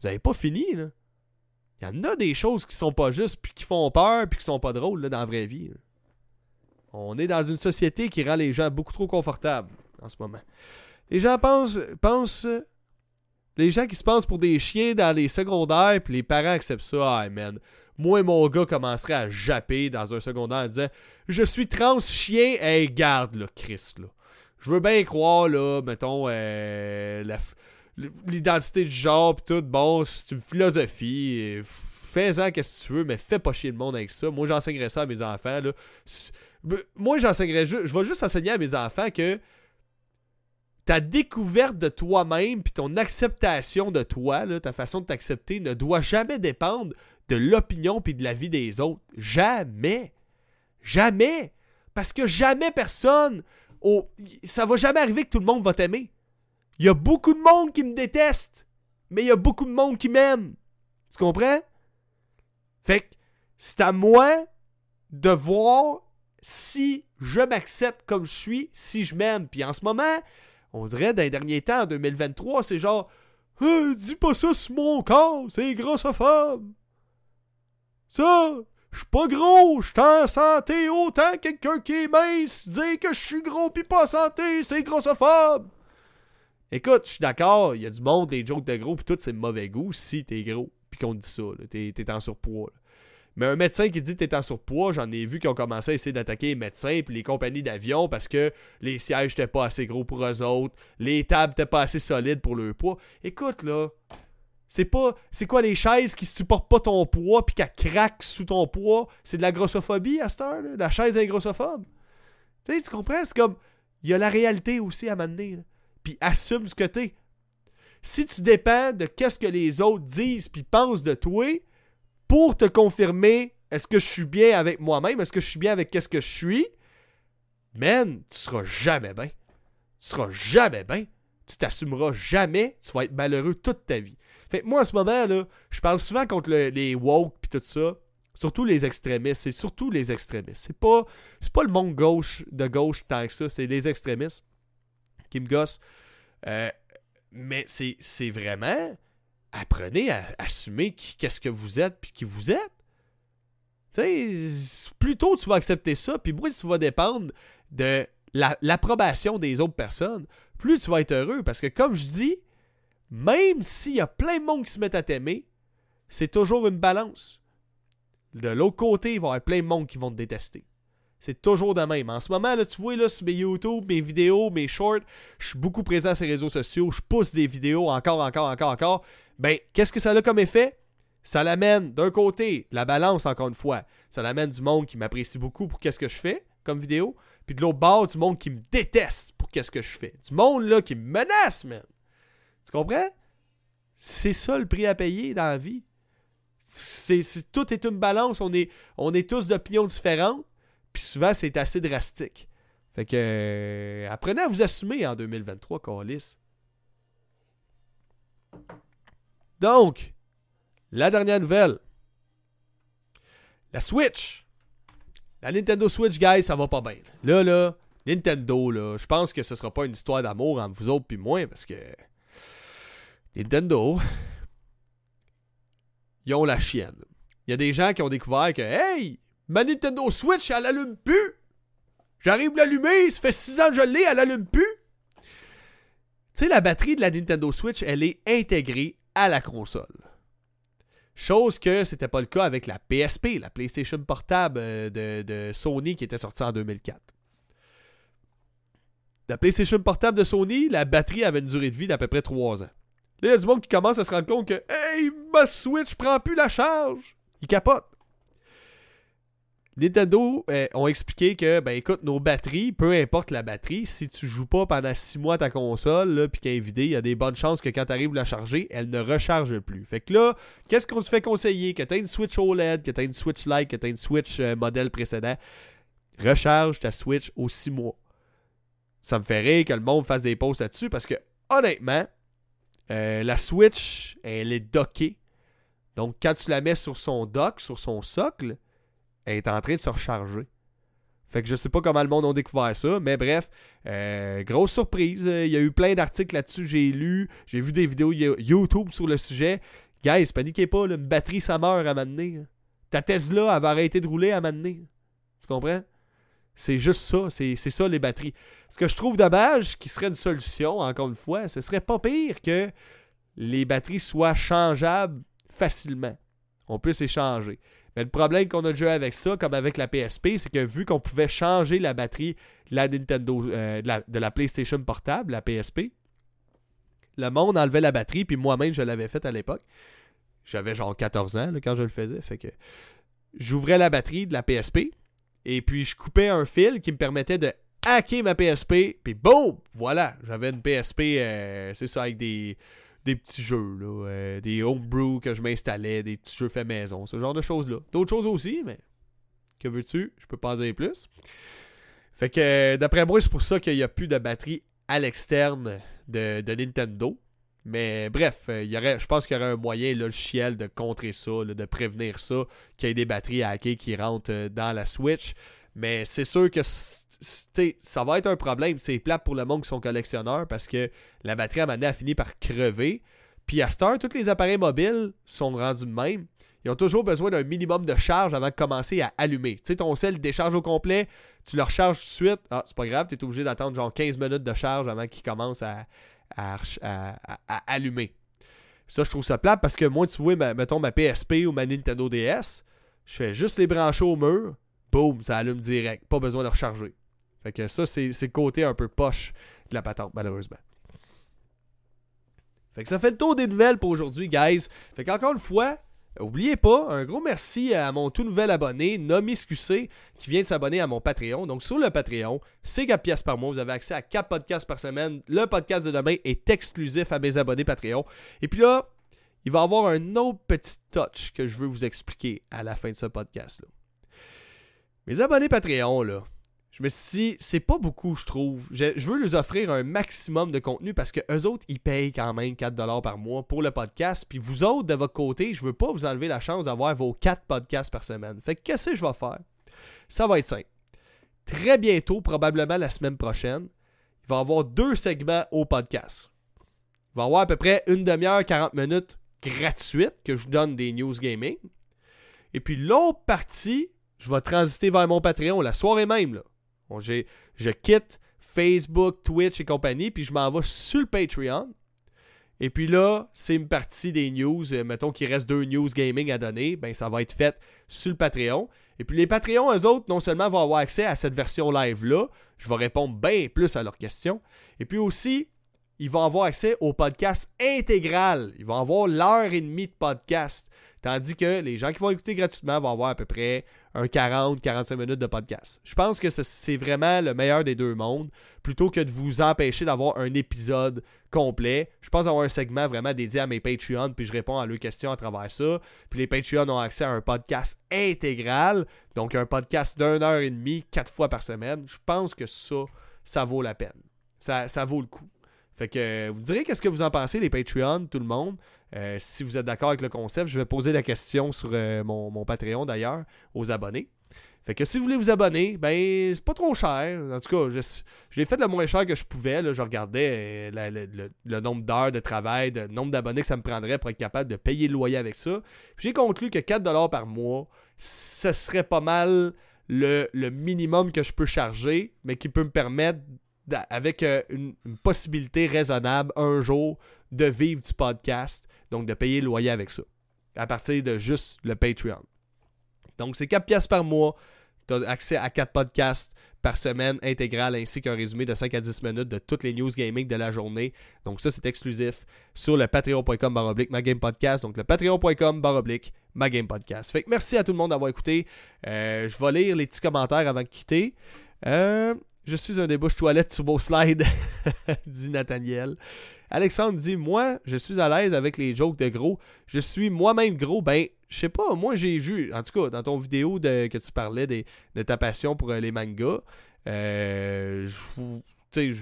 Vous avez pas fini, là. Il y en a des choses qui sont pas justes, puis qui font peur, puis qui sont pas drôles, là, dans la vraie vie. On est dans une société qui rend les gens beaucoup trop confortables en ce moment. Les gens pensent, pensent les gens qui se pensent pour des chiens dans les secondaires, puis les parents acceptent ça. Ah, man. Moi, mon gars commencerait à japper dans un secondaire en disant Je suis trans chien. Hey, garde, là, Chris, là. Je veux bien croire, là, mettons, euh, l'identité du genre, pis tout. Bon, c'est une philosophie. Fais-en qu'est-ce que tu veux, mais fais pas chier le monde avec ça. Moi, j'enseignerais ça à mes enfants, là moi, j'enseignerais juste. Je vais juste enseigner à mes enfants que ta découverte de toi-même puis ton acceptation de toi, ta façon de t'accepter ne doit jamais dépendre de l'opinion puis de la vie des autres. Jamais. Jamais. Parce que jamais personne. Oh, ça va jamais arriver que tout le monde va t'aimer. Il y a beaucoup de monde qui me déteste, mais il y a beaucoup de monde qui m'aime. Tu comprends? Fait que c'est à moi de voir si je m'accepte comme je suis, si je m'aime. Puis en ce moment, on dirait dans les derniers temps, en 2023, c'est genre «Euh, Dis pas ça sur mon corps, c'est grossophobe. Ça, je suis pas gros, je suis en santé autant que quelqu'un qui est mince. Dire que je suis gros pis pas en santé, c'est grossophobe. Écoute, je suis d'accord, il y a du monde, des jokes de gros, pis tout, c'est mauvais goût si t'es gros, puis qu'on te dit ça, t'es, en surpoids. Mais un médecin qui dit que t'es en surpoids, j'en ai vu qui ont commencé à essayer d'attaquer les médecins puis les compagnies d'avion parce que les sièges étaient pas assez gros pour eux autres, les tables étaient pas assez solides pour leur poids. Écoute, là, c'est pas. C'est quoi les chaises qui supportent pas ton poids puis qui craquent sous ton poids? C'est de la grossophobie à cette heure? La chaise est grossophobe. Tu sais, tu comprends? C'est comme. Il y a la réalité aussi à m'amener. Puis assume ce que. Si tu dépends de qu'est-ce que les autres disent puis pensent de toi, pour te confirmer est-ce que je suis bien avec moi-même, est-ce que je suis bien avec qu'est-ce que je suis, man, tu seras jamais bien. Tu seras jamais bien. Tu t'assumeras jamais. Tu vas être malheureux toute ta vie. Fait moi, en ce moment, là, je parle souvent contre les woke puis tout ça. Surtout les extrémistes. C'est surtout les extrémistes. C'est pas, c'est pas le monde gauche de gauche tant que ça. C'est les extrémistes qui me gossent. Euh, mais c'est vraiment apprenez à assumer qu'est-ce que vous êtes puis qui vous êtes. Tu sais, plus tôt tu vas accepter ça, puis moins tu vas dépendre de l'approbation des autres personnes, plus tu vas être heureux. Parce que comme je dis, même s'il y a plein de monde qui se mettent à t'aimer, c'est toujours une balance. De l'autre côté, il va y avoir plein de monde qui vont te détester. C'est toujours de même. En ce moment, tu vois, sur mes YouTube, mes vidéos, mes shorts, je suis beaucoup présent sur les réseaux sociaux, je pousse des vidéos encore, encore, encore, encore ben, qu'est-ce que ça a comme effet? Ça l'amène d'un côté, la balance encore une fois, ça l'amène du monde qui m'apprécie beaucoup pour qu'est-ce que je fais comme vidéo, puis de l'autre bord, du monde qui me déteste pour qu'est-ce que je fais. Du monde là qui me menace, man. Tu comprends? C'est ça le prix à payer dans la vie. C'est, tout est une balance, on est, on est tous d'opinions différentes, puis souvent c'est assez drastique. Fait que euh, apprenez à vous assumer en 2023, Carlis. Donc, la dernière nouvelle. La Switch. La Nintendo Switch, guys, ça va pas bien. Là, là, Nintendo, là, je pense que ce sera pas une histoire d'amour entre vous autres puis moi, parce que Nintendo, ils ont la chienne. Il y a des gens qui ont découvert que, hey, ma Nintendo Switch, elle allume plus. J'arrive à l'allumer, ça fait 6 ans que je l'ai, elle allume plus. Tu sais, la batterie de la Nintendo Switch, elle est intégrée à la console. Chose que c'était pas le cas avec la PSP, la PlayStation Portable euh, de, Sony qui était sortie en 2004. La PlayStation Portable de Sony, la batterie avait une durée de vie d'à peu près 3 ans. Là, il y a du monde qui commence à se rendre compte que Hey, ma Switch prend plus la charge. Il capote. Nintendo euh, ont expliqué que, ben écoute, nos batteries, peu importe la batterie, si tu joues pas pendant 6 mois ta console, puis qu'elle est vidée, il y a des bonnes chances que quand tu arrives à la charger, elle ne recharge plus. Fait que là, qu'est-ce qu'on se fait conseiller? Que tu une Switch OLED, que tu une Switch Lite, que tu une Switch euh, modèle précédent, recharge ta Switch aux 6 mois. Ça me fait rire que le monde fasse des posts là-dessus parce que, honnêtement, euh, la Switch, elle est dockée. Donc, quand tu la mets sur son dock, sur son socle, elle est en train de se recharger. Fait que je sais pas comment le monde a découvert ça, mais bref, euh, grosse surprise. Il y a eu plein d'articles là-dessus, j'ai lu, j'ai vu des vidéos YouTube sur le sujet. Guys, paniquez pas, une batterie ça meurt à m'amener. Ta Tesla, elle va arrêter de rouler à m'amener. Tu comprends? C'est juste ça, c'est ça les batteries. Ce que je trouve dommage, qui serait une solution, encore une fois, ce serait pas pire que les batteries soient changeables facilement. On peut s'échanger. Mais le problème qu'on a déjà avec ça, comme avec la PSP, c'est que vu qu'on pouvait changer la batterie de la euh, PlayStation portable, la PSP, le monde enlevait la batterie, puis moi-même, je l'avais fait à l'époque. J'avais genre 14 ans quand je le faisais. Fait que j'ouvrais la batterie de la PSP, et puis je coupais un fil qui me permettait de hacké ma PSP, puis boum, voilà, j'avais une PSP, euh, c'est ça, avec des, des petits jeux, là, euh, des homebrew que je m'installais, des petits jeux faits maison, ce genre de choses-là. D'autres choses aussi, mais que veux-tu, je peux pas en dire plus. Fait que, d'après moi, c'est pour ça qu'il n'y a plus de batterie à l'externe de, Nintendo. Mais bref, euh, il y aurait, je pense qu'il y aurait un moyen logiciel de contrer ça, de prévenir ça, qu'il y ait des batteries hackées qui rentrent euh, dans la Switch. Mais c'est sûr que ça va être un problème. C'est plat pour le monde qui sont collectionneurs parce que la batterie à un a fini par crever. Puis à cette heure, tous les appareils mobiles sont rendus de même. Ils ont toujours besoin d'un minimum de charge avant de commencer à allumer. Tu sais, ton sel décharge au complet, tu le recharges tout de suite. Ah, c'est pas grave, tu es obligé d'attendre genre 15 minutes de charge avant qu'il commence à, à, allumer. Ça, je trouve ça plat parce que moi, tu vois, mettons ma PSP ou ma Nintendo DS, je fais juste les brancher au mur, boum, ça allume direct. Pas besoin de recharger. Fait que ça, c'est le côté un peu poche de la patente, malheureusement. Fait que ça fait le tour des nouvelles pour aujourd'hui, guys. Fait qu'encore une fois, Oubliez pas, un gros merci à mon tout nouvel abonné, Nomiscusé, qui vient de s'abonner à mon Patreon. Donc sur le Patreon, c'est 4 pièces par mois. Vous avez accès à 4 podcasts par semaine. Le podcast de demain est exclusif à mes abonnés Patreon. Et puis là, il va y avoir un autre petit touch que je veux vous expliquer à la fin de ce podcast-là. Mes abonnés Patreon, là, je me suis dit, c'est pas beaucoup, je trouve. Je, veux leur offrir un maximum de contenu parce que eux autres, ils payent quand même 4$ par mois pour le podcast. Puis vous autres, de votre côté, je veux pas vous enlever la chance d'avoir vos 4 podcasts par semaine. Fait que qu'est-ce que je vais faire? Ça va être simple. Très bientôt, probablement la semaine prochaine, il va y avoir deux segments au podcast. Il va y avoir à peu près une demi-heure, 40 minutes gratuites que je donne des news gaming. Et puis l'autre partie, je vais transiter vers mon Patreon la soirée même. Là je quitte Facebook, Twitch et compagnie, puis je m'en vais sur le Patreon. Et puis là, c'est une partie des news. Euh, mettons qu'il reste deux news gaming à donner. Ben, ça va être fait sur le Patreon. Et puis les Patreons, eux autres, non seulement vont avoir accès à cette version live-là, je vais répondre bien plus à leurs questions. Et puis aussi, ils vont avoir accès au podcast intégral. Ils vont avoir l'heure et demie de podcast. Tandis que les gens qui vont écouter gratuitement vont avoir à peu près un 40-45 minutes de podcast. Je pense que c'est vraiment le meilleur des deux mondes. Plutôt que de vous empêcher d'avoir un épisode complet, je pense avoir un segment vraiment dédié à mes Patreons, puis je réponds à leurs questions à travers ça. Puis les Patreons ont accès à un podcast intégral, donc un podcast d'une heure et demie, quatre fois par semaine. Je pense que ça, ça vaut la peine. Ça, ça vaut le coup. Fait que vous direz qu'est-ce que vous en pensez, les Patreons, tout le monde. Euh, si vous êtes d'accord avec le concept, je vais poser la question sur euh, mon, Patreon d'ailleurs aux abonnés. Fait que si vous voulez vous abonner, ben c'est pas trop cher. En tout cas, je, l'ai fait le moins cher que je pouvais. Je regardais euh, le, nombre d'heures de travail, le nombre d'abonnés que ça me prendrait pour être capable de payer le loyer avec ça. J'ai conclu que 4$ par mois, ce serait pas mal le, minimum que je peux charger, mais qui peut me permettre, avec une possibilité raisonnable, un jour, de vivre du podcast donc, de payer le loyer avec ça. À partir de juste le Patreon. Donc, c'est 4 pièces par mois. Tu as accès à 4 podcasts par semaine intégrales ainsi qu'un résumé de 5 à 10 minutes de toutes les news gaming de la journée. Donc ça, c'est exclusif sur le patreon.com baroblique podcast. Donc le patreon.com baroblique podcast. Fait que merci à tout le monde d'avoir écouté. Euh, je vais lire les petits commentaires avant de quitter. Euh, je suis un débouche toilette sur vos slides, dit Nathaniel. Alexandre dit Moi, je suis à l'aise avec les jokes de gros. Je suis moi-même gros. Ben, je sais pas, moi j'ai vu, en tout cas, dans ton vidéo de, que tu parlais de ta passion pour euh, les mangas, euh, je,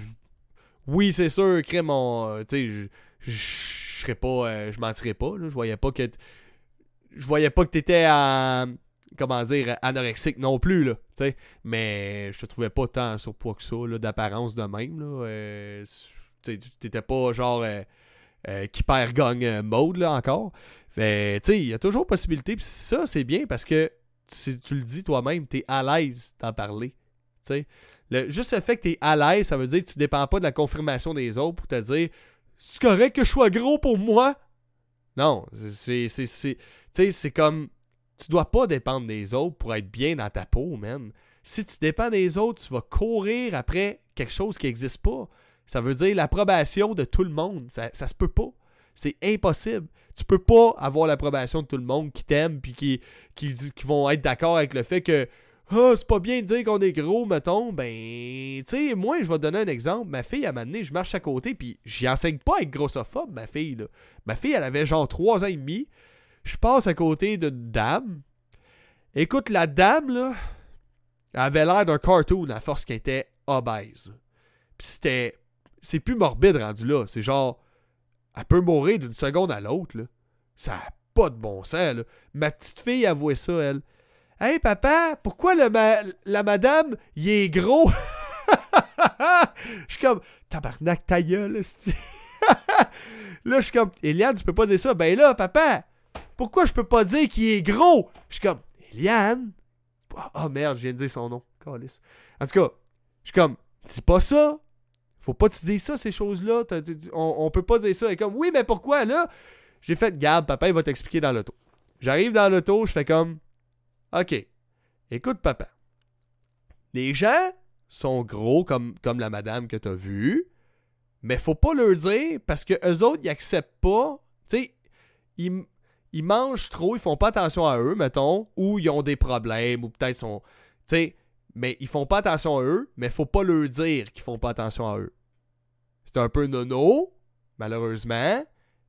oui, c'est sûr, crée mon. Tu sais, je serais pas. Euh, je mentirais pas, Je voyais pas que. Je voyais pas que t'étais en comment dire, anorexique non plus, là, sais. Mais je te trouvais pas tant surpoids que ça, d'apparence de même, là. Euh, t'étais pas genre euh, euh, qui perd mode là encore. Il y a toujours possibilité. Puis ça, c'est bien parce que si tu le dis toi-même, t'es à l'aise d'en parler. Le, juste le fait que t'es à l'aise, ça veut dire que tu dépends pas de la confirmation des autres pour te dire c'est correct que je sois gros pour moi? Non, c'est c'est comme tu dois pas dépendre des autres pour être bien dans ta peau, man. Si tu dépends des autres, tu vas courir après quelque chose qui n'existe pas. Ça veut dire l'approbation de tout le monde. Ça, ça se peut pas. C'est impossible. Tu peux pas avoir l'approbation de tout le monde qui t'aime puis qui, vont être d'accord avec le fait que ah, c'est pas bien de dire qu'on est gros, mettons. Ben, tu sais, moi, je vais te donner un exemple. Ma fille, à un moment donné, je marche à côté, puis j'y enseigne pas à être grossophobe, ma fille. Ma fille, elle avait genre 3 ans et demi. Je passe à côté d'une dame. Écoute, la dame, là, avait l'air d'un cartoon à force qu'elle était obèse. Puis c'était. C'est plus morbide rendu là. C'est genre. Elle peut mourir d'une seconde à l'autre, là. Ça n'a pas de bon sens, là. Ma petite fille avouait ça, elle. Hey papa, pourquoi le la madame, il est gros? Je suis comme, tabarnak, ta gueule, Là, je suis comme, Eliane, tu peux pas dire ça. Ben là, papa, pourquoi je peux pas dire qu'il est gros? Je suis comme, Eliane? Oh merde, je viens de dire son nom. En tout cas, je suis comme, dis pas ça. Faut pas te dire ça, ces choses-là. On, peut pas dire ça. Et comme, oui, mais pourquoi là? J'ai fait, garde, papa, il va t'expliquer dans l'auto. J'arrive dans l'auto, je fais comme, OK. Écoute, papa. Les gens sont gros comme, la madame que t'as vue, mais faut pas leur dire parce que eux autres, ils acceptent pas. Tu sais, ils, ils, mangent trop, ils font pas attention à eux, mettons, ou ils ont des problèmes, ou peut-être sont. Tu mais ils font pas attention à eux, mais faut pas leur dire qu'ils font pas attention à eux. C'est un peu nono, malheureusement,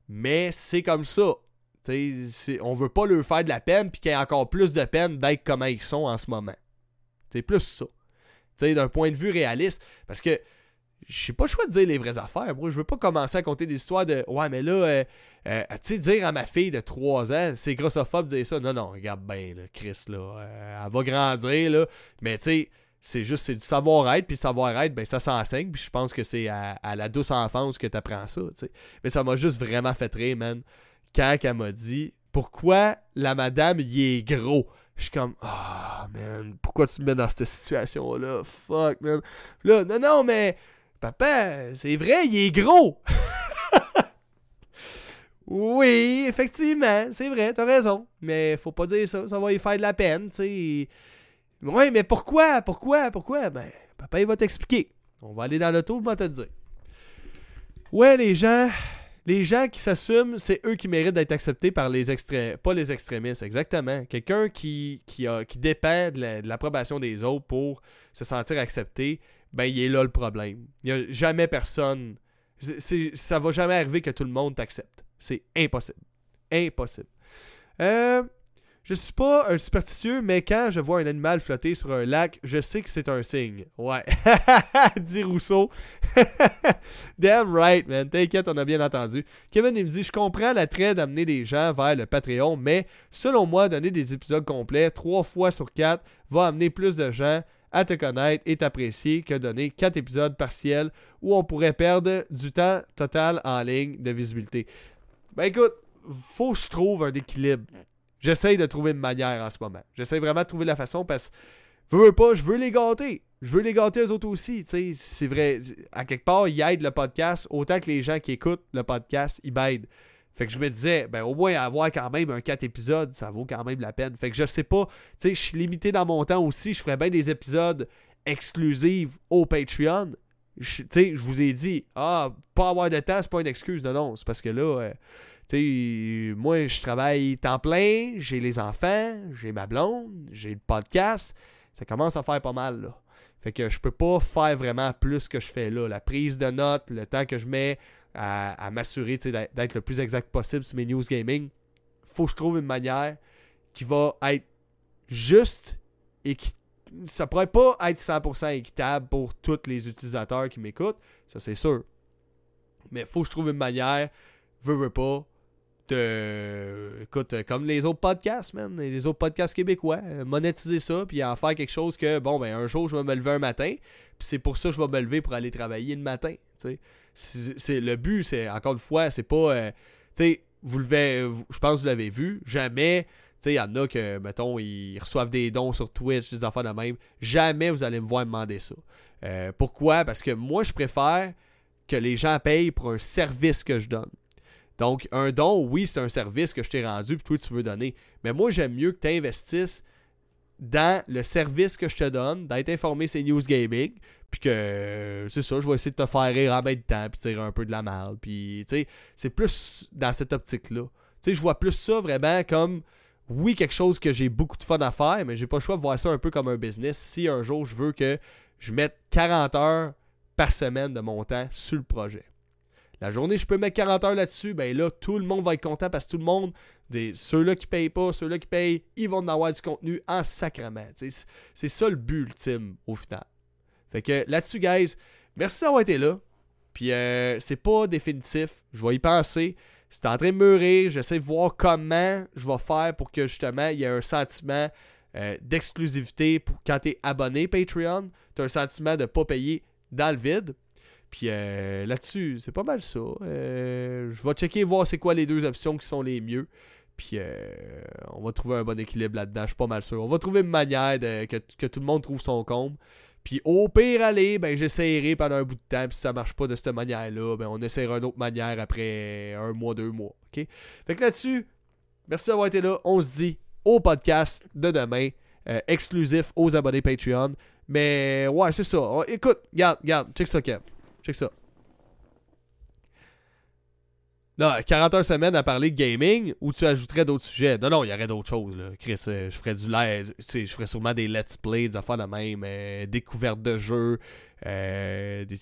mais c'est comme ça on veut pas leur faire de la peine puis qu'il y ait encore plus de peine d'être comme ils sont en ce moment. C'est plus ça. D'un point de vue réaliste. Parce que j'ai pas le choix de dire les vraies affaires. Moi, je veux pas commencer à compter des histoires de Ouais, mais là, euh, euh, tu sais, dire à ma fille de 3 ans, c'est grossophobe de dire ça. Non, non, regarde bien, Chris, là. Euh, elle va grandir, là. Mais tu sais, c'est juste c'est du savoir-être, puis savoir-être, ben ça s'enseigne, puis je pense que c'est à, la douce enfance que tu apprends ça, tu sais. Mais ça m'a juste vraiment fait rire, man quand elle m'a dit pourquoi la madame y est gros. Je suis comme Ah man, pourquoi tu me mets dans cette situation-là? Fuck man. Là, non, non, mais papa, c'est vrai, il est gros. oui, effectivement, c'est vrai, t'as raison. Mais faut pas dire ça, ça va lui faire de la peine, tu sais. Ouais, mais pourquoi? Pourquoi? Pourquoi? Ben, papa, il va t'expliquer. On va aller dans l'auto, je vais te dire. Ouais, les gens, les gens qui s'assument, c'est eux qui méritent d'être acceptés par les extrémistes, pas les extrémistes, exactement. Quelqu'un qui dépend de l'approbation des autres pour se sentir accepté, ben il est là le problème. Il n'y a jamais personne. ça va jamais arriver que tout le monde t'accepte. C'est impossible. Impossible. Euh, je suis pas un superstitieux, mais quand je vois un animal flotter sur un lac, je sais que c'est un signe. Ouais. dit Rousseau. Damn right, man. T'inquiète, on a bien entendu. Kevin, il me dit Je comprends l'attrait d'amener des gens vers le Patreon, mais selon moi, donner des épisodes complets, trois fois sur quatre, va amener plus de gens à te connaître et t'apprécier que donner quatre épisodes partiels où on pourrait perdre du temps total en ligne de visibilité. Ben écoute, faut que je trouve un équilibre. J'essaye de trouver une manière en ce moment. J'essaye vraiment de trouver la façon parce que, veux, pas, je veux les gâter. Je veux les gâter eux autres aussi. C'est vrai. À quelque part, ils aident le podcast autant que les gens qui écoutent le podcast, ils m'aident. Fait que je me disais, ben au moins avoir quand même un 4 épisodes, ça vaut quand même la peine. Fait que je sais pas, tu sais, je suis limité dans mon temps aussi. Je ferais bien des épisodes exclusifs au Patreon. Tu sais, je vous ai dit, ah, pas avoir de temps, c'est pas une excuse. Non, non, c'est parce que là, euh, tu sais, moi, je travaille temps plein, j'ai les enfants, j'ai ma blonde, j'ai le podcast. Ça commence à faire pas mal, là. Fait que je peux pas faire vraiment plus que je fais là. La prise de notes, le temps que je mets à, m'assurer d'être le plus exact possible sur mes news gaming, faut que je trouve une manière qui va être juste et qui ça pourrait pas être 100% équitable pour tous les utilisateurs qui m'écoutent, ça c'est sûr. Mais faut que je trouve une manière, veux, veux pas, de, écoute, comme les autres podcasts, man, les autres podcasts québécois, euh, monétiser ça, puis en faire quelque chose que, bon, ben, un jour, je vais me lever un matin, puis c'est pour ça que je vais me lever pour aller travailler le matin, tu C'est, le but, c'est, encore une fois, c'est pas, euh, tu sais, vous je pense que vous l'avez vu, jamais, tu sais, il y en a que, mettons, ils reçoivent des dons sur Twitch, des affaires de même, jamais vous allez me voir demander ça. Euh, pourquoi? Parce que moi, je préfère que les gens payent pour un service que je donne. Donc, un don, oui, c'est un service que je t'ai rendu, puis toi, tu veux donner. Mais moi, j'aime mieux que tu investisses dans le service que je te donne, d'être informé c'est News Gaming, puis que c'est ça, je vais essayer de te faire rire en même temps, puis tirer un peu de la merde. Puis, tu sais, c'est plus dans cette optique-là. Tu sais, je vois plus ça vraiment comme, oui, quelque chose que j'ai beaucoup de fun à faire, mais j'ai pas le choix de voir ça un peu comme un business. Si un jour je veux que je mette 40 heures par semaine de mon temps sur le projet. La journée, je peux mettre 40 heures là-dessus, ben là, tout le monde va être content parce que tout le monde, ceux-là qui payent pas, ceux-là qui payent, ils vont en avoir du contenu en sacrement. C'est ça le but ultime au final. Fait que là-dessus, guys, merci d'avoir été là. Puis euh, c'est pas définitif. Je vais y penser. C'est en train de mûrir. J'essaie de voir comment je vais faire pour que justement il y ait un sentiment euh, d'exclusivité pour quand tu es abonné Patreon. Tu as un sentiment de pas payer dans le vide. Puis euh, là-dessus, c'est pas mal ça. je vais checker voir c'est quoi les deux options qui sont les mieux. Puis on va trouver un bon équilibre là-dedans, je suis pas mal sûr. On va trouver une manière que, que, tout le monde trouve son comble. Puis au pire aller, ben j'essaierai pendant un bout de temps. Puis si ça marche pas de cette manière-là, ben on essaiera une autre manière après un mois, deux mois. OK? Fait que là-dessus, merci d'avoir été là. On se dit au podcast de demain, euh, exclusif aux abonnés Patreon. Mais ouais, c'est ça. écoute, regarde, regarde, check ça, Kev. Check ça. Non, 40 heures semaine à parler gaming ou tu ajouterais d'autres sujets? Non, non, il y aurait d'autres choses. Chris, euh, je ferais du live, je ferais sûrement des let's play, des affaires de même, euh, découvertes de jeux, euh, des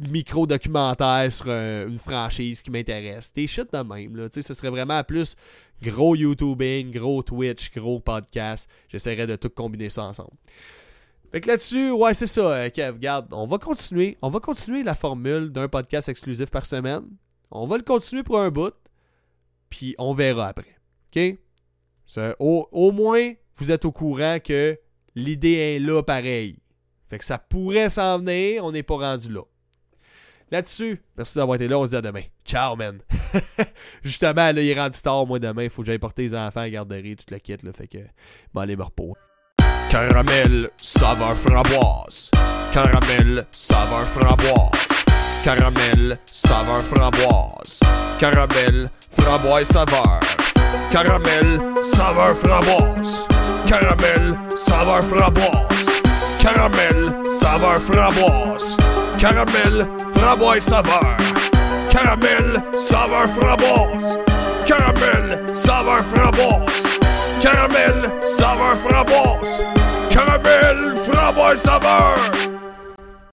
micro-documentaires sur une franchise qui m'intéresse. Des shit de même. Là. Ce serait vraiment plus gros YouTubing, gros Twitch, gros podcast. J'essaierais de tout combiner ça ensemble. Fait que là-dessus, ouais, c'est ça, Kev. Regarde, on va continuer. On va continuer la formule d'un podcast exclusif par semaine. On va le continuer pour un bout, puis on verra après. OK? Au, au, moins, vous êtes au courant que l'idée est là pareil. Fait que ça pourrait s'en venir, on n'est pas rendu là. Là-dessus, merci d'avoir été là, on se dit à demain. Ciao, man. Justement, là, il est rendu tard, moi, demain. Il faut que j'aille porter les enfants à la garderie, toute la kit, là. Fait que, bon, allez me reposer. Caramel, saveur framboise. Caramel, saveur framboise. Caramel, saveur framboise. Caramel, framboise saveur. Caramel, saveur framboise. Caramel, saveur framboise. Caramel, saveur framboise. Caramel, framboise saveur. Caramel, saveur framboise. Caramel, saveur framboise. Caramel, saveur framboise. Caramel, framboise saveur.